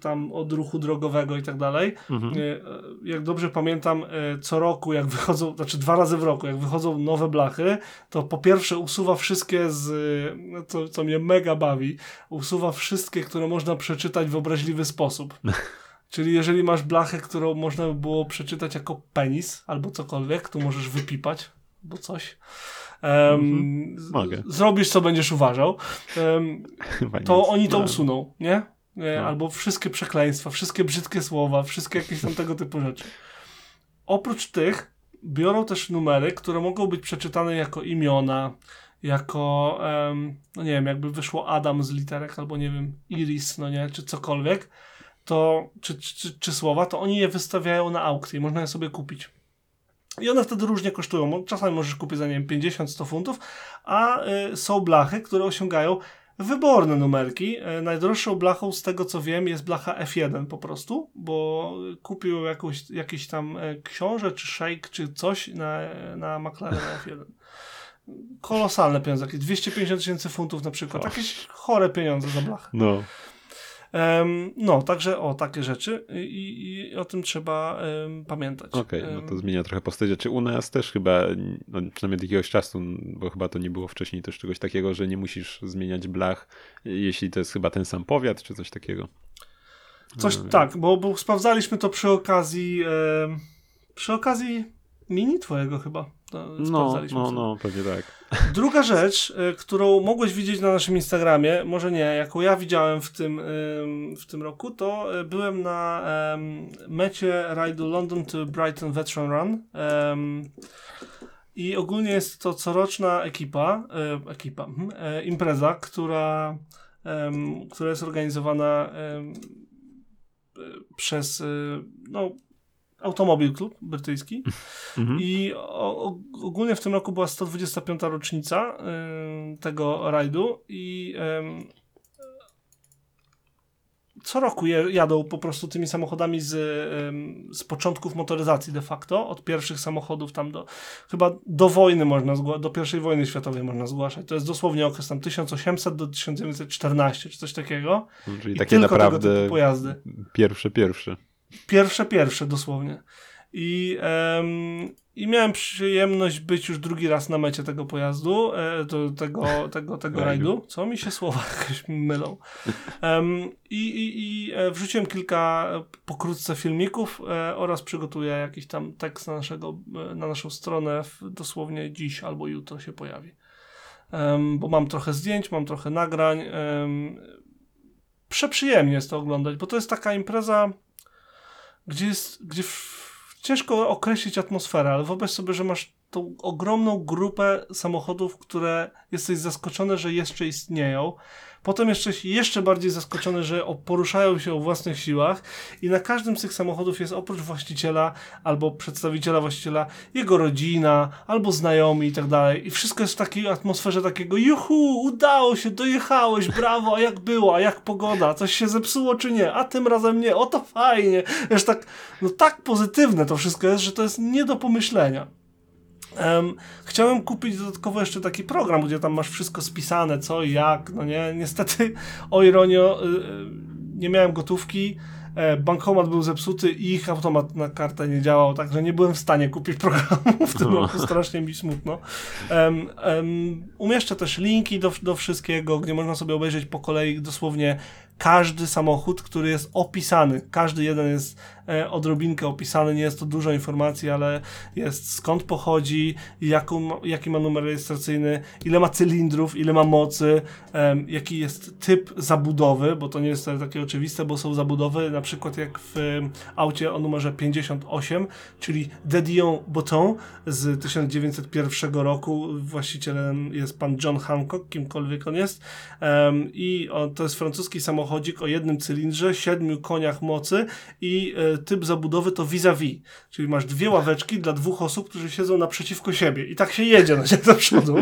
tam odruchu drogowego i tak dalej. Mhm. Y, jak dobrze pamiętam, y, co roku, jak wychodzą, znaczy dwa razy w roku, jak wychodzą nowe blachy, to po pierwsze usuwa wszystkie z, no co, co mnie mega bawi, usuwa wszystkie, które można przeczytać w obraźliwy sposób. Czyli jeżeli masz blachę, którą można by było przeczytać jako penis albo cokolwiek, to możesz wypipać, bo coś. Um, Mogę. Zrobisz, co będziesz uważał. Um, to oni to usuną, nie? No. Albo wszystkie przekleństwa, wszystkie brzydkie słowa, wszystkie jakieś tam tego typu rzeczy. Oprócz tych biorą też numery, które mogą być przeczytane jako imiona, jako, um, no nie wiem, jakby wyszło Adam z literek, albo nie wiem, Iris, no nie, czy cokolwiek to, czy, czy, czy słowa, to oni je wystawiają na aukcję, można je sobie kupić. I one wtedy różnie kosztują. Czasami możesz kupić za nie wiem 50-100 funtów, a y, są blachy, które osiągają wyborne numerki. Y, najdroższą blachą z tego co wiem jest blacha F1 po prostu, bo kupił jakąś, jakiś tam y, książę czy shake czy coś na, na McLaren F1. Kolosalne pieniądze, jakieś 250 tysięcy funtów na przykład. Jakieś chore pieniądze za blachę. No. No, także o takie rzeczy i, i o tym trzeba pamiętać. Okej, okay, no to zmienia trochę postać rzeczy. U nas też chyba, no, przynajmniej od jakiegoś czasu, bo chyba to nie było wcześniej też czegoś takiego, że nie musisz zmieniać blach, jeśli to jest chyba ten sam powiat, czy coś takiego. Coś no, tak, bo, bo sprawdzaliśmy to przy okazji przy okazji mini twojego chyba. No, no, no, pewnie tak. Druga rzecz, y, którą mogłeś widzieć na naszym Instagramie, może nie, jaką ja widziałem w tym, w tym roku, to y, byłem na um, mecie rajdu London to Brighton Veteran Run. Um, I ogólnie jest to coroczna ekipa, e, ekipa, e, impreza, która, która jest organizowana przez no, Automobil Club brytyjski. Mhm. I o, ogólnie w tym roku była 125. rocznica y, tego rajdu i y, co roku jadą po prostu tymi samochodami z, z początków motoryzacji de facto, od pierwszych samochodów tam do, chyba do wojny można, do pierwszej wojny światowej można zgłaszać. To jest dosłownie okres tam 1800 do 1914 czy coś takiego. Czyli I takie naprawdę pojazdy. pierwsze, pierwsze. Pierwsze, pierwsze dosłownie. I, um, I miałem przyjemność być już drugi raz na mecie tego pojazdu, e, to, tego, tego, tego rajdu. Co mi się słowa jakoś mylą. Um, I i, i e, wrzuciłem kilka pokrótce filmików e, oraz przygotuję jakiś tam tekst na, naszego, e, na naszą stronę w, dosłownie dziś albo jutro się pojawi. Um, bo mam trochę zdjęć, mam trochę nagrań. Przeprzyjemnie jest to oglądać, bo to jest taka impreza gdzie jest, gdzie w, ciężko określić atmosferę, ale wyobraź sobie, że masz tą ogromną grupę samochodów, które jesteś zaskoczony, że jeszcze istnieją. Potem jeszcze, jeszcze bardziej zaskoczony, że poruszają się o własnych siłach i na każdym z tych samochodów jest oprócz właściciela albo przedstawiciela właściciela jego rodzina albo znajomi i tak dalej. I wszystko jest w takiej atmosferze takiego juhu, udało się, dojechałeś, brawo, a jak było, a jak pogoda, coś się zepsuło czy nie, a tym razem nie, o to fajnie. Wiesz, tak, no tak pozytywne to wszystko jest, że to jest nie do pomyślenia. Um, chciałem kupić dodatkowo jeszcze taki program, gdzie tam masz wszystko spisane, co i jak, no nie, niestety, o ironio, y, y, nie miałem gotówki, e, bankomat był zepsuty i ich automat na kartę nie działał, także nie byłem w stanie kupić programu w tym no. roku, strasznie mi smutno. Um, um, umieszczę też linki do, do wszystkiego, gdzie można sobie obejrzeć po kolei dosłownie każdy samochód, który jest opisany. Każdy jeden jest odrobinkę opisany, nie jest to dużo informacji, ale jest skąd pochodzi, jaką, jaki ma numer rejestracyjny, ile ma cylindrów, ile ma mocy, e, jaki jest typ zabudowy, bo to nie jest takie oczywiste, bo są zabudowy, na przykład jak w e, aucie o numerze 58, czyli De Dion Botton z 1901 roku. Właścicielem jest pan John Hancock, kimkolwiek on jest. I to jest francuski samochodzik o jednym cylindrze, siedmiu koniach mocy i e, typ zabudowy to vis-a-vis, czyli masz dwie ławeczki dla dwóch osób, którzy siedzą naprzeciwko siebie i tak się jedzie na do przodu.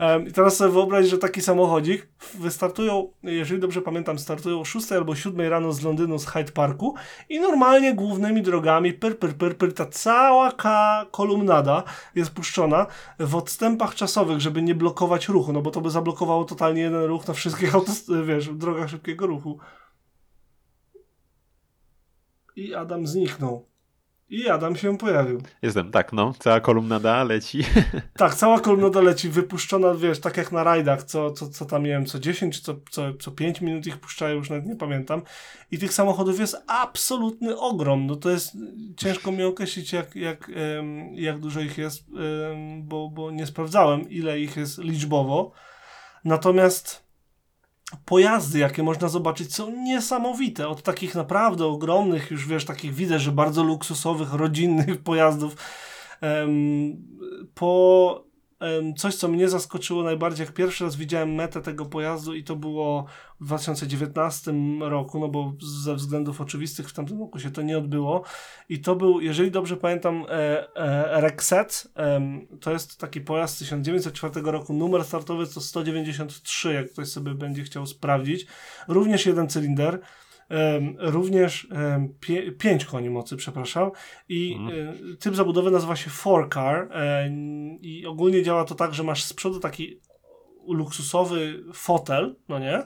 Um, I teraz sobie wyobraź, że taki samochodzik wystartują, jeżeli dobrze pamiętam, startują o 6 albo 7 rano z Londynu, z Hyde Parku i normalnie głównymi drogami, pyr, pyr, pyr, pyr, ta cała kolumnada jest puszczona w odstępach czasowych, żeby nie blokować ruchu, no bo to by zablokowało totalnie jeden ruch na wszystkich wiesz, drogach szybkiego ruchu. I Adam zniknął. I Adam się pojawił. Jestem, tak, no. Cała kolumnada leci. Tak, cała kolumnada leci, wypuszczona, wiesz, tak jak na rajdach, co, co, co tam miałem, co 10 czy co, co, co 5 minut ich puszczają, już nawet nie pamiętam. I tych samochodów jest absolutny ogrom. No to jest, ciężko mi określić, jak, jak, jak dużo ich jest, bo, bo nie sprawdzałem, ile ich jest liczbowo. Natomiast pojazdy, jakie można zobaczyć, są niesamowite. Od takich naprawdę ogromnych, już wiesz, takich widzę, że bardzo luksusowych, rodzinnych pojazdów, po coś, co mnie zaskoczyło najbardziej, jak pierwszy raz widziałem metę tego pojazdu i to było w 2019 roku, no bo ze względów oczywistych w tamtym roku się to nie odbyło. I to był, jeżeli dobrze pamiętam, e, e, Rexet, to jest taki pojazd z 1904 roku, numer startowy to 193, jak ktoś sobie będzie chciał sprawdzić, również jeden cylinder, również pie, 5 koni mocy, przepraszam. I mhm. typ zabudowy nazywa się 4Car i ogólnie działa to tak, że masz z przodu taki luksusowy fotel, no nie?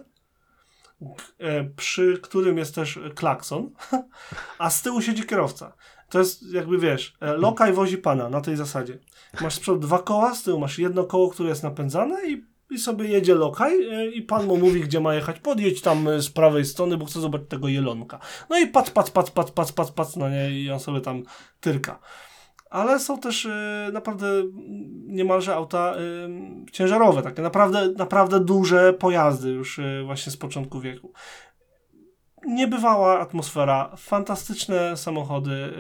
E, przy którym jest też klakson, a z tyłu siedzi kierowca. To jest jakby wiesz, e, lokaj wozi pana na tej zasadzie. Masz z przodu dwa koła, z tyłu masz jedno koło, które jest napędzane i i sobie jedzie lokaj e, i pan mu mówi, gdzie ma jechać. Podjedź tam e, z prawej strony, bo chce zobaczyć tego jelonka. No i pac, pac, pac, pac, pac, pac, pac, no nie, i on sobie tam tyrka. ale są też y, naprawdę niemalże auta ciężarowe, takie naprawdę, naprawdę duże pojazdy już właśnie z początku wieku. Niebywała atmosfera, fantastyczne samochody.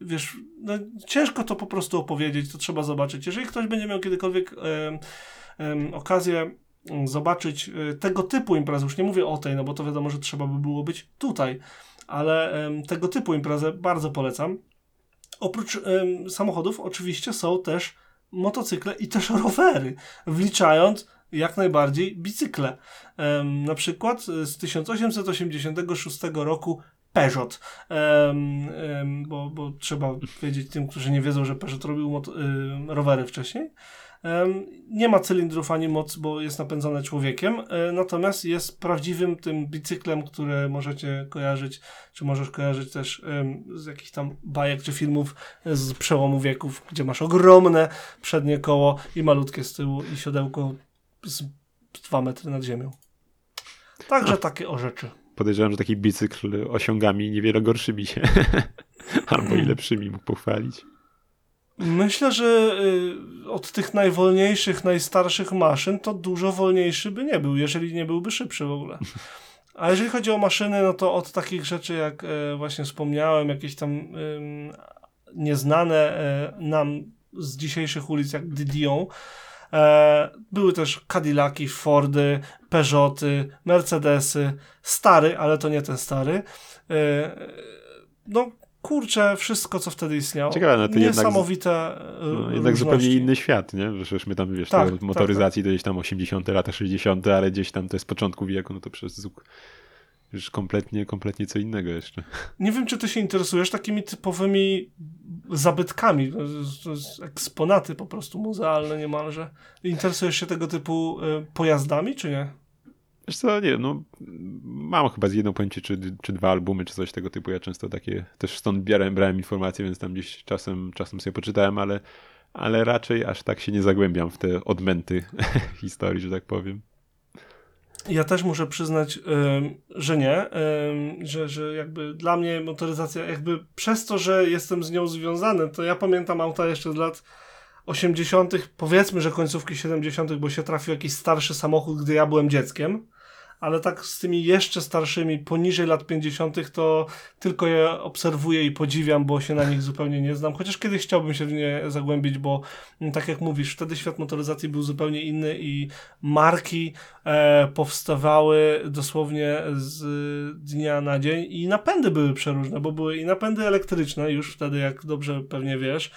Wiesz, no, ciężko to po prostu opowiedzieć, to trzeba zobaczyć. Jeżeli ktoś będzie miał kiedykolwiek y, okazję zobaczyć tego typu imprez, już nie mówię o tej, no bo to wiadomo, że trzeba by było być tutaj, ale tego typu imprezę bardzo polecam. Oprócz samochodów oczywiście są też motocykle i też rowery, wliczając jak najbardziej bicykle. Na przykład z 1886 roku Peugeot, bo, bo trzeba wiedzieć tym, którzy nie wiedzą, że Peugeot robił rowery wcześniej. Nie ma cylindrów ani moc, bo jest napędzane człowiekiem, e, natomiast jest prawdziwym tym bicyklem, które możecie kojarzyć, czy możesz kojarzyć też z jakichś tam bajek czy filmów z przełomu wieków, gdzie masz ogromne przednie koło i malutkie z tyłu i siodełko z dwa metry nad ziemią. Także takie o rzeczy. Podejrzewam, że taki bicykl osiągami niewiele gorszymi się albo i lepszymi mógł pochwalić. Myślę, że y, od tych najwolniejszych, najstarszych maszyn to dużo wolniejszy by nie był, jeżeli nie byłby szybszy w ogóle. A jeżeli chodzi o maszyny, no to od takich rzeczy, jak e, właśnie wspomniałem, jakieś tam nieznane e, nam z dzisiejszych ulic, jak Didion, e, były też Cadillaki, Fordy, Peugeoty, Mercedesy, stary, ale to nie ten stary. no, kurczę, wszystko, co wtedy istniało. Ciekawe, no to Niesamowite jednak, no, jednak zupełnie inny świat, nie? Przecież my tam, wiesz, tak, tak, motoryzacji tak, tak. to gdzieś tam 80 lata, 60 ale gdzieś tam to jest początku wieku, no to przez zuk już kompletnie, kompletnie co innego jeszcze. Nie wiem, czy ty się interesujesz takimi typowymi zabytkami, eksponaty po prostu muzealne niemalże. Interesujesz się tego typu y, pojazdami, czy nie? Wiesz co, nie no mam chyba z jedną pojęcie, czy, czy dwa albumy, czy coś tego typu. Ja często takie, też stąd brałem, brałem informacje, więc tam gdzieś czasem, czasem sobie poczytałem, ale, ale raczej aż tak się nie zagłębiam w te odmęty historii, że tak powiem. Ja też muszę przyznać, że nie, że, że jakby dla mnie motoryzacja, jakby przez to, że jestem z nią związany, to ja pamiętam auta jeszcze z lat 80., powiedzmy, że końcówki 70., bo się trafił jakiś starszy samochód, gdy ja byłem dzieckiem ale tak z tymi jeszcze starszymi, poniżej lat 50., to tylko je obserwuję i podziwiam, bo się na nich zupełnie nie znam. Chociaż kiedyś chciałbym się w nie zagłębić, bo mm, tak jak mówisz, wtedy świat motoryzacji był zupełnie inny i marki e, powstawały dosłownie z dnia na dzień i napędy były przeróżne, bo były i napędy elektryczne, już wtedy, jak dobrze pewnie wiesz,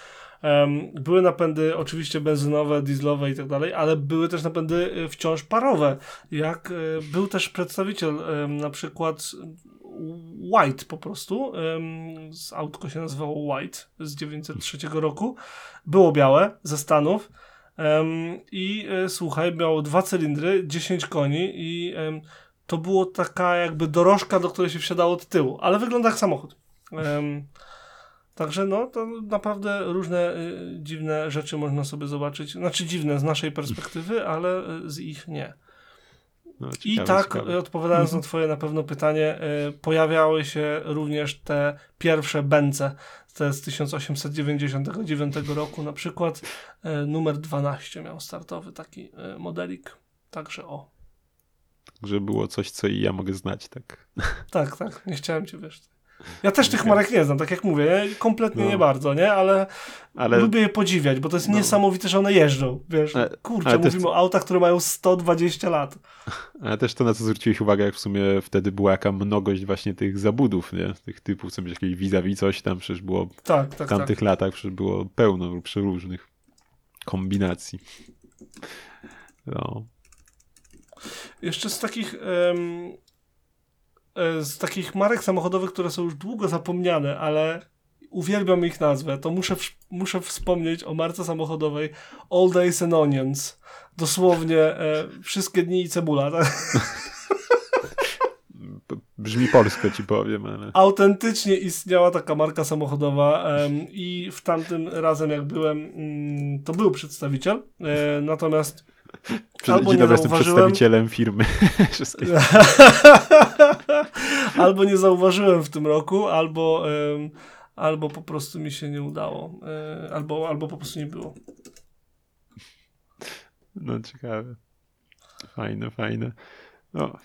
były napędy oczywiście benzynowe, dieslowe i tak dalej, ale były też napędy y, wciąż parowe. Jak y, był też przedstawiciel um, na przykład White po prostu, um, z autko się nazywało White z 903 roku, było białe ze Stanów i y, słuchaj, miało dwa cylindry, 10 koni i to było taka jakby dorożka, do której się wsiadało od tyłu, ale wygląda jak samochód. Także no, to naprawdę różne y, dziwne rzeczy można sobie zobaczyć. Znaczy dziwne z naszej perspektywy, ale y, z ich nie. No, ciekawe, I tak, ciekawe. odpowiadając na twoje na pewno pytanie, y, pojawiały się również te pierwsze te z 1899 roku, na przykład y, numer 12 miał startowy taki y, modelik. Także o. Że było coś, co i ja mogę znać, tak? Tak, tak. Nie chciałem cię, wiesz, ja też tych marek nie znam, tak jak mówię, kompletnie no. nie bardzo, nie? Ale, ale, lubię je podziwiać, bo to jest no. niesamowite, że one jeżdżą, wiesz. Ale, Kurczę, ale mówimy o autach, które mają 120 lat. Ale też to, na co zwróciłeś uwagę, jak w sumie wtedy była jaka mnogość właśnie tych zabudów, nie? Tych typów, co jakieś vis-a-vis coś tam przecież było tak, tak, w tamtych tak. latach, przecież było pełno przeróżnych kombinacji. No. Jeszcze z takich... Um z takich marek samochodowych, które są już długo zapomniane, ale uwielbiam ich nazwę, to muszę, muszę wspomnieć o marce samochodowej All Days and Onions. Dosłownie e, wszystkie dni i cebula. Tak? Brzmi polsko ci powiem, ale... Autentycznie istniała taka marka samochodowa i w tamtym razem jak byłem, um, to był przedstawiciel, e, natomiast albo nie jestem przedstawicielem firmy. albo nie zauważyłem w tym roku, albo, um, albo po prostu mi się nie udało, e, albo, albo po prostu nie było. No ciekawe. Fajne, fajne. No,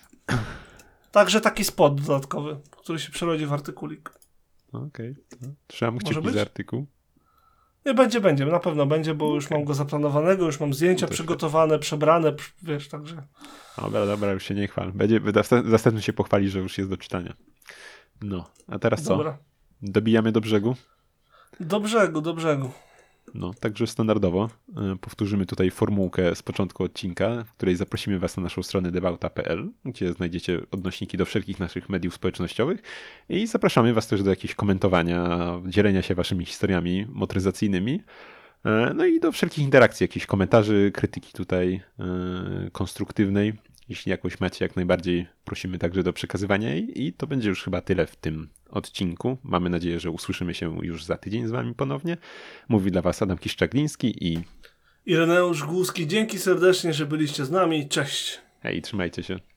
Także taki spot dodatkowy, który się przerodzi w artykulik. okej. No, Trzymam kciuki za artykuł. Nie, będzie, będzie, na pewno będzie, bo już mam go zaplanowanego, już mam zdjęcia to przygotowane, przebrane, pr- wiesz, także... Dobra, dobra, już się nie chwal. Będzie, następnie się pochwali, że już jest do czytania. No, a teraz co? Dobra. Dobijamy do brzegu? Do brzegu, do brzegu. No, także standardowo y, powtórzymy tutaj formułkę z początku odcinka, w której zaprosimy Was na naszą stronę debauta.pl, gdzie znajdziecie odnośniki do wszelkich naszych mediów społecznościowych i zapraszamy Was też do jakichś komentowania, dzielenia się Waszymi historiami motoryzacyjnymi, y, no i do wszelkich interakcji, jakichś komentarzy, krytyki tutaj y, konstruktywnej. Jeśli jakąś macie, jak najbardziej prosimy także do przekazywania jej i to będzie już chyba tyle w tym odcinku. Mamy nadzieję, że usłyszymy się już za tydzień z Wami ponownie. Mówi dla Was Adam Kiszczagliński i Ireneusz Głuski, dzięki serdecznie, że byliście z nami. Cześć. hej, trzymajcie się.